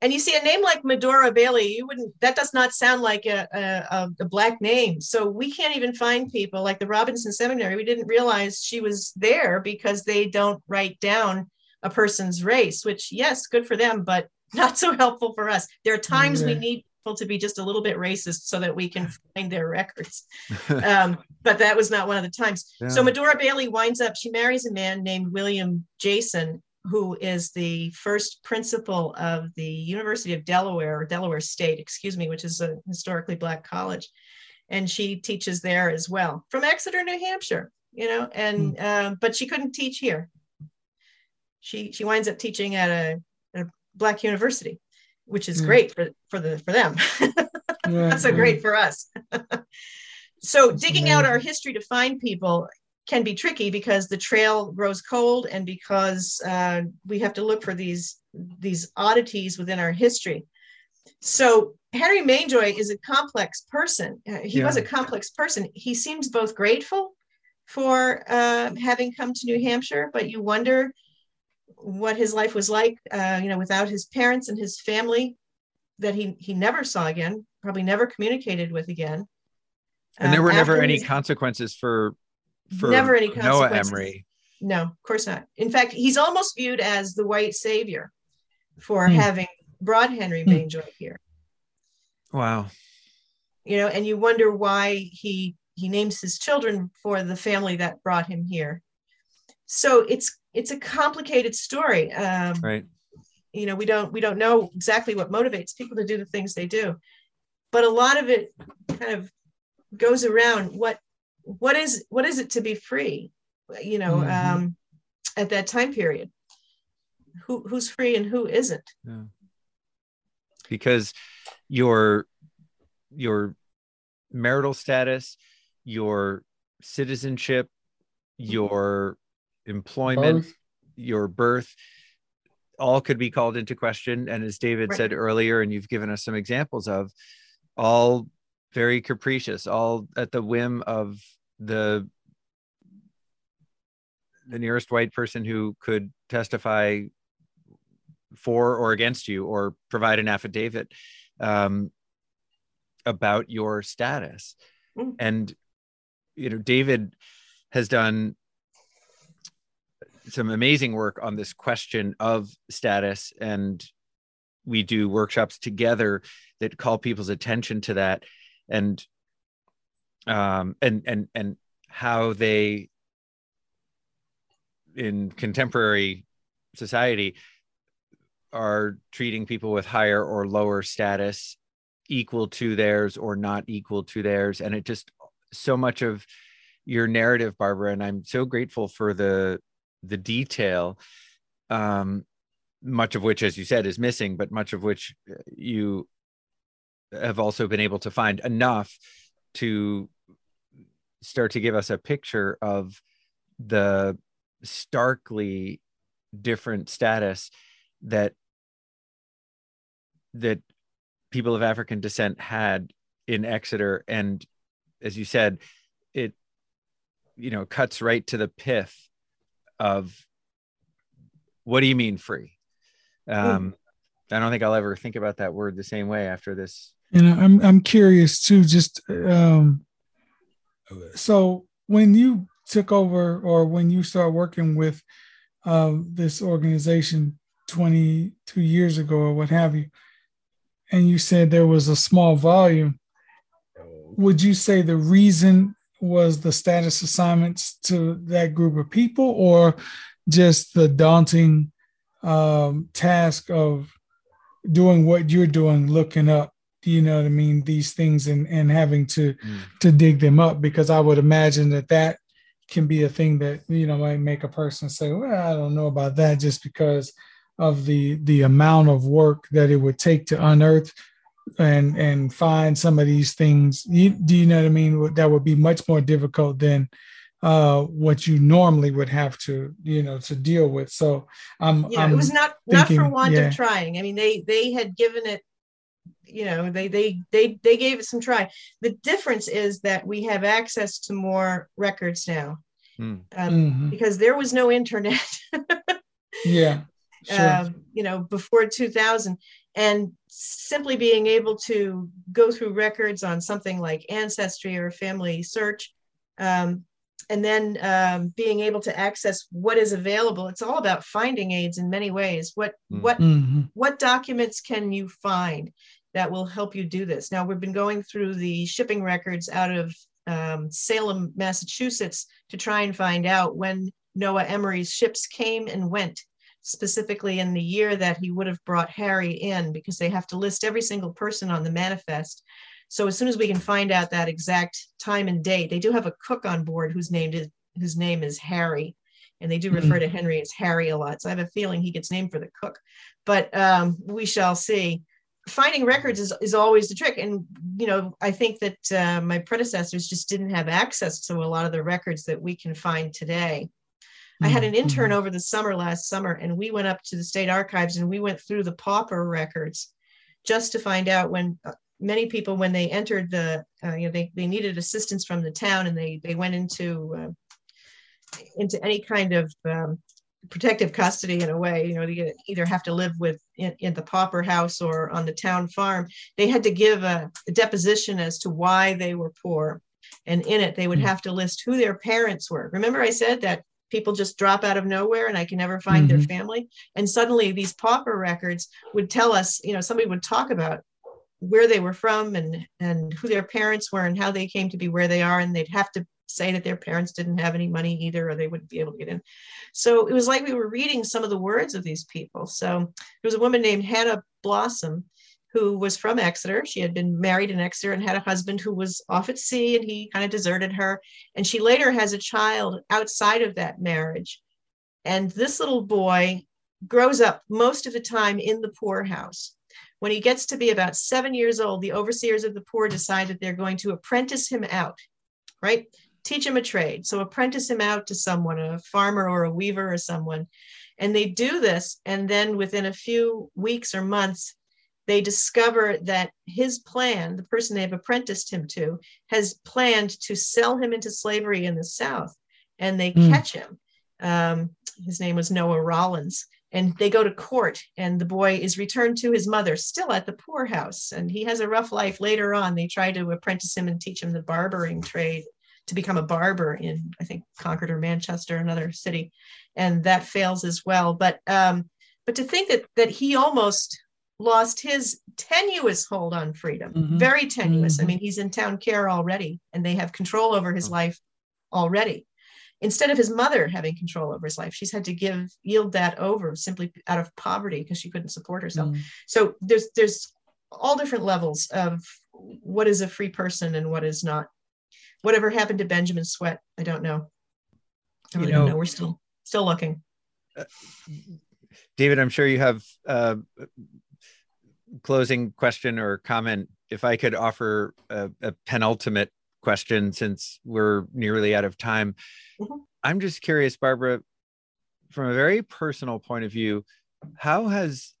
And you see a name like Medora Bailey, you wouldn't, that does not sound like a, a, a, black name. So we can't even find people like the Robinson Seminary. We didn't realize she was there because they don't write down a person's race, which, yes, good for them, but [LAUGHS] not so helpful for us. There are times yeah. we need people to be just a little bit racist so that we can [LAUGHS] find their records. [LAUGHS] um, but that was not one of the times. Yeah. So Medora Bailey winds up, she marries a man named William Jason, who is the first principal of the University of Delaware, or Delaware State, excuse me, which is a historically Black college. And she teaches there as well from Exeter, New Hampshire, you know, and, mm. but she couldn't teach here. She, she winds up teaching at a, a Black university, which is great for, for, the, for them. [LAUGHS] yeah, Not so yeah. great for us. [LAUGHS] so That's digging amazing. out our history to find people can be tricky because the trail grows cold and because uh, we have to look for these these oddities within our history. So Henry Mainjoy is a complex person. Uh, he yeah. was a complex person. He seems both grateful for uh, having come to New Hampshire, but you wonder what his life was like, uh, you know, without his parents and his family that he he never saw again, probably never communicated with again. And there were um, never any consequences for for never any Noah Emery. No, of course not. In fact, he's almost viewed as the white savior for hmm. having brought Henry hmm. Mainjoy here. Wow. You know, and you wonder why he he names his children for the family that brought him here. So it's it's a complicated story. Um, right. You know, we don't we don't know exactly what motivates people to do the things they do, but a lot of it kind of goes around what what is what is it to be free you know mm-hmm. um, at that time period who who's free and who isn't yeah. because your your marital status your citizenship your employment birth. your birth all could be called into question and as david right. said earlier and you've given us some examples of all very capricious, all at the whim of the the nearest white person who could testify for or against you or provide an affidavit um, about your status. Mm. And you know, David has done some amazing work on this question of status and we do workshops together that call people's attention to that and um and and and how they in contemporary society are treating people with higher or lower status equal to theirs or not equal to theirs. And it just so much of your narrative barbara and i'm so grateful for the the detail um much of which as you said is missing but much of which you have also been able to find enough to start to give us a picture of the starkly different status that that people of African descent had in Exeter. And as you said it you know cuts right to the pith of what do you mean free um. I don't think I'll ever think about that word the same way after this and I'm I'm curious too. Just um, so when you took over, or when you started working with uh, this organization 22 years ago, or what have you, and you said there was a small volume, would you say the reason was the status assignments to that group of people, or just the daunting um, task of doing what you're doing, looking up you know what I mean, these things and and having to mm. to dig them up because I would imagine that that can be a thing that you know might make a person say, "Well, I don't know about that," just because of the the amount of work that it would take to unearth and and find some of these things. You, do you know what I mean? That would be much more difficult than uh, what you normally would have to you know to deal with. So um, yeah, I'm it was not thinking, not for want yeah. of trying. I mean, they they had given it you know they they they they gave it some try the difference is that we have access to more records now Hmm. um, Mhm. because there was no [LAUGHS] internet Yeah. Sure. um, you know before 2000 and simply being able to go through records on something like ancestry or family search um, and then um, being able to access what is available it's all about finding aids in many ways what Mm. what Mhm. what documents can you find that will help you do this? Now, we've been going through the shipping records out of um, Salem, Massachusetts to try and find out when Noah Emery's ships came and went, specifically in the year that he would have brought Harry in, because they have to list every single person on the manifest. So as soon as we can find out that exact time and date, they do have a cook on board whose name is whose name is Harry, and they do Mhm. refer to Henry as Harry a lot. So I have a feeling he gets named for the cook, but um, we shall see. Finding records is, is always the trick, and you know I think that uh, my predecessors just didn't have access to a lot of the records that we can find today. I had an intern Mhm. over the summer last summer, and we went up to the state archives and we went through the pauper records just to find out when uh, many people, when they entered the, uh, you know, they, they needed assistance from the town and they they went into uh, into any kind of um, protective custody in a way. You know, they either have to live with in, in the pauper house or on the town farm. They had to give a, a deposition as to why they were poor, and in it they would Hmm. have to list who their parents were. Remember, I said that people just drop out of nowhere and I can never find their Mhm. family. And suddenly these pauper records would tell us, you know, somebody would talk about where they were from and and who their parents were and how they came to be where they are and they'd have to say that their parents didn't have any money either or they wouldn't be able to get in so it was like we were reading some of the words of these people so there was a woman named hannah blossom who was from exeter she had been married in exeter and had a husband who was off at sea and he kind of deserted her and she later has a child outside of that marriage and this little boy grows up most of the time in the poorhouse when he gets to be about seven years old, the overseers of the poor decide that they're going to apprentice him out, right? Teach him a trade. So apprentice him out to someone, a farmer or a weaver or someone. And they do this. And then within a few weeks or months, they discover that his plan, the person they've apprenticed him to, has planned to sell him into slavery in the South. And they Mm. catch him. Um, his name was Noah Rollins and they go to court and the boy is returned to his mother still at the poorhouse and he has a rough life later on they try to apprentice him and teach him the barbering trade to become a barber in i think concord or manchester another city and that fails as well but um but to think that that he almost lost his tenuous hold on freedom Mhm. very tenuous i Mhm. mean he's in town care already and they have control over his Mhm. life already instead of his mother having control over his life she's had to give yield that over simply out of poverty because she couldn't support herself Mm. so there's there's all different levels of what is a free person and what is not whatever happened to benjamin sweat i don't know I You know- don't know we're still still looking David, I'm sure you have a closing question or comment. If I could offer a, a penultimate question, since we're nearly out of time, Mhm. I'm just curious, Barbara, from a very personal point of view, how has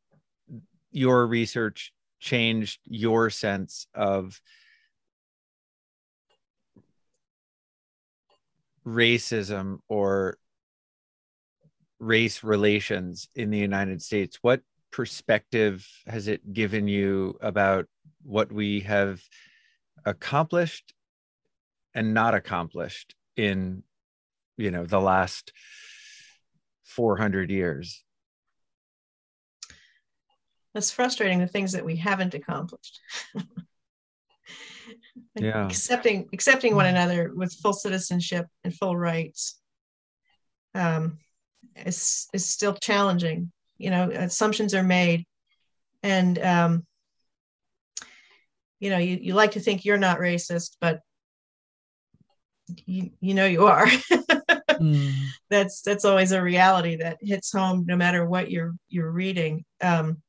your research changed your sense of racism or race relations in the United States? What perspective has it given you about what we have accomplished and not accomplished in you know the last 400 years? That's frustrating the things that we haven't accomplished. [LAUGHS] Yeah. accepting accepting one another with full citizenship and full rights um, is is still challenging you know assumptions are made and um, you know you, you like to think you're not racist but you, you know you are. [LAUGHS] mm. That's that's always a reality that hits home no matter what you're you're reading. Um,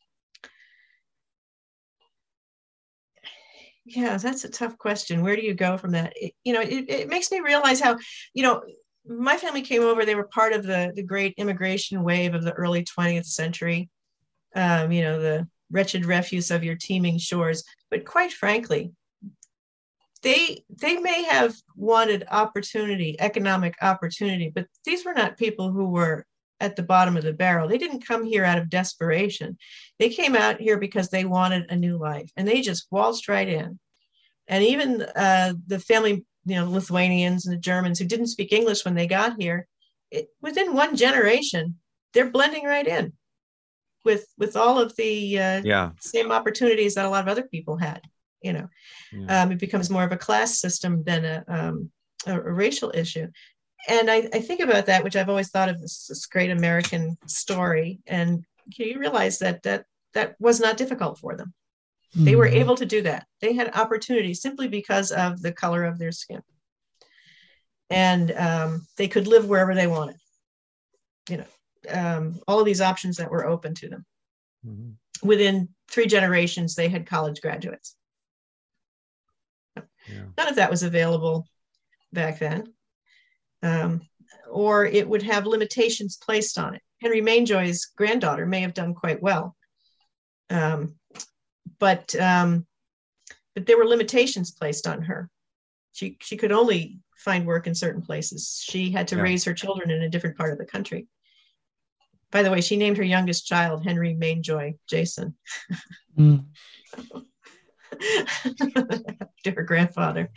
yeah, that's a tough question. Where do you go from that? It, you know, it, it makes me realize how, you know, my family came over. They were part of the the great immigration wave of the early 20th century. Um, you know, the wretched refuse of your teeming shores. But quite frankly, they they may have wanted opportunity, economic opportunity, but these were not people who were at the bottom of the barrel. They didn't come here out of desperation. They came out here because they wanted a new life, and they just waltzed right in. And even uh, the family, you know, Lithuanians and the Germans who didn't speak English when they got here, it, within one generation, they're blending right in with with all of the uh, yeah. same opportunities that a lot of other people had. You know, yeah. um, it becomes more of a class system than a, um, a, a racial issue. And I, I, think about that, which I've always thought of this, this great American story, and you realize that that that was not difficult for them. Mm-hmm. They were mm-hmm. able to do that. They had opportunities simply because of the color of their skin, and um, they could live wherever they wanted. You know, um, all of these options that were open to them. Mm-hmm. Within three generations, they had college graduates. Yeah. None of that was available back then. Um, or it would have limitations placed on it. Henry Mainjoy's granddaughter may have done quite well. Um, but um, but there were limitations placed on her. She she could only find work in certain places. She had to yeah. raise her children in a different part of the country. By the way, she named her youngest child Henry Mainjoy Jason. Mm. [LAUGHS] to her grandfather,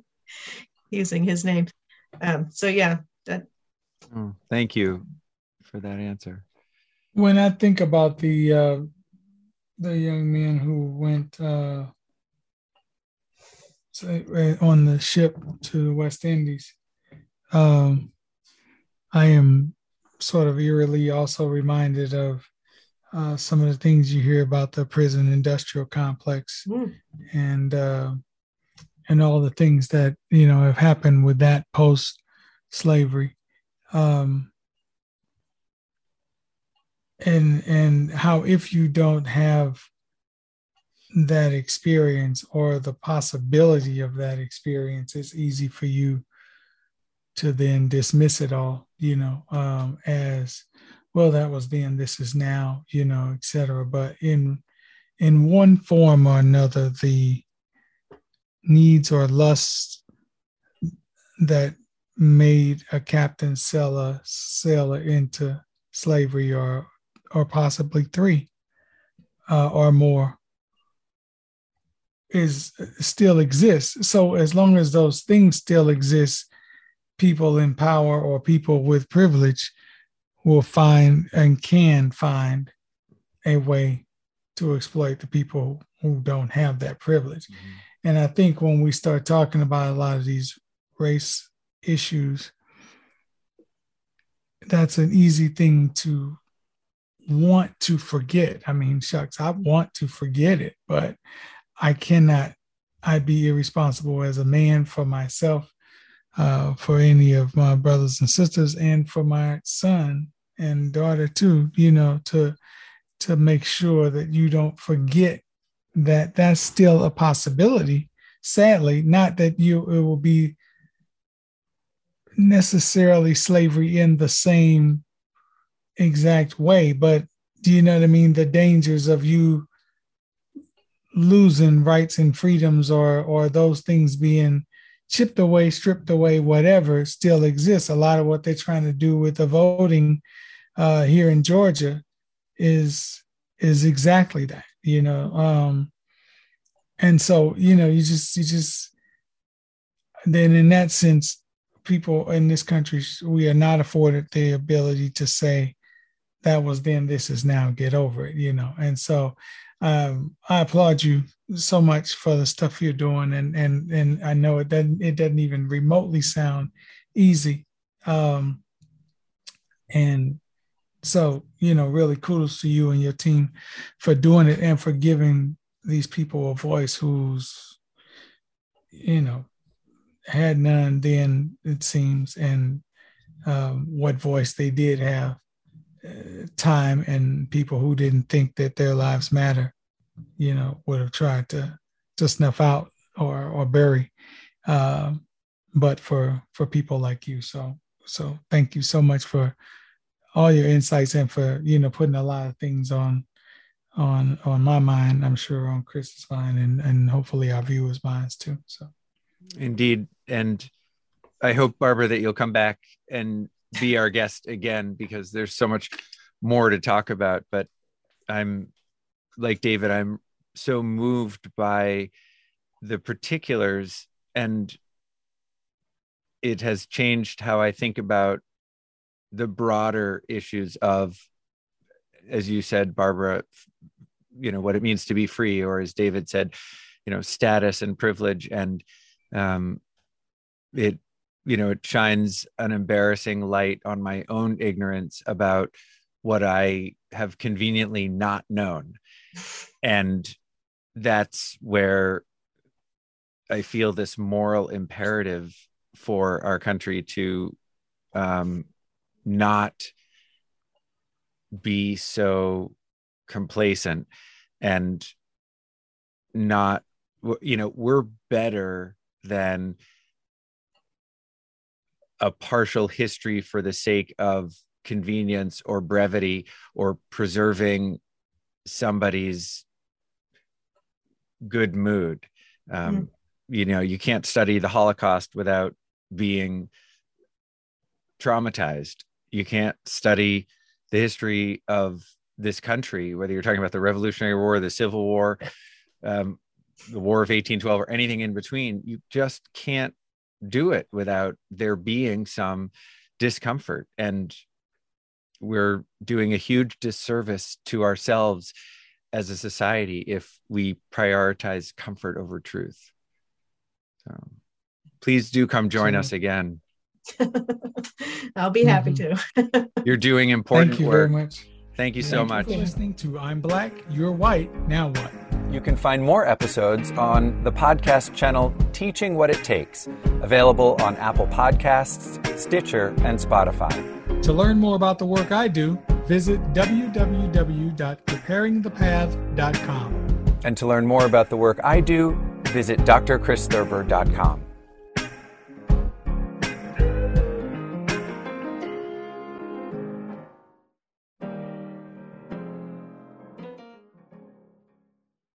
[LAUGHS] using his name. Um, so yeah, that. Oh, thank you for that answer. When I think about the uh, the young man who went uh, uh, on the ship to the West Indies, um, I am sort of eerily also reminded of uh, some of the things you hear about the prison industrial complex mm. and uh, and all the things that you know have happened with that post slavery um, and and how if you don't have that experience or the possibility of that experience it's easy for you to then dismiss it all you know um, as well that was then this is now you know etc but in in one form or another the needs or lusts that made a captain sell a sailor into slavery or or possibly three uh, or more is still exists so as long as those things still exist people in power or people with privilege will find and can find a way to exploit the people who don't have that privilege. Mm-hmm. And I think when we start talking about a lot of these race issues, that's an easy thing to want to forget. I mean, shucks, I want to forget it, but I cannot, I'd be irresponsible as a man for myself uh, for any of my brothers and sisters and for my son and daughter too you know to to make sure that you don't forget that that's still a possibility sadly not that you it will be necessarily slavery in the same exact way but do you know what i mean the dangers of you losing rights and freedoms or or those things being chipped away, stripped away, whatever still exists. A lot of what they're trying to do with the voting uh, here in Georgia is is exactly that, you know. Um, and so, you know, you just you just then in that sense, people in this country we are not afforded the ability to say that was then, this is now, get over it, you know. And so um, I applaud you so much for the stuff you're doing, and and and I know it doesn't it doesn't even remotely sound easy, um, and so you know really kudos to you and your team for doing it and for giving these people a voice who's you know had none then, it seems, and um, what voice they did have, time and people who didn't think that their lives matter, you know, would have tried to to snuff out or or bury. Uh, but for for people like you, so so thank you so much for all your insights and for you know putting a lot of things on on on my mind i'm sure on chris's mind and and hopefully our viewers minds too so indeed and i hope barbara that you'll come back and be our guest again because there's so much more to talk about but i'm like david i'm so moved by the particulars and it has changed how i think about the broader issues of as you said barbara you know what it means to be free or as david said you know status and privilege and um it you know it shines an embarrassing light on my own ignorance about what i have conveniently not known. And that's where i feel this moral imperative for our country to um not be so complacent and not you know we're better than a partial history for the sake of convenience or brevity or preserving somebody's good mood um, mm. you know you can't study the holocaust without being traumatized you can't study the history of this country, whether you're talking about the Revolutionary War, the Civil War, um, the War of 1812, or anything in between. You just can't do it without there being some discomfort. And we're doing a huge disservice to ourselves as a society if we prioritize comfort over truth. So please do come join us again. [LAUGHS] I'll be happy mm-hmm. to. You're doing important Thank you work. very much. Thank you so Thank much. You for listening to I'm Black, You're White, Now What? You can find more episodes on the podcast channel Teaching What It Takes, available on Apple Podcasts, Stitcher, and Spotify. To learn more about the work I do, visit www.preparingthepath.com. And to learn more about the work I do, visit drchristhurber.com.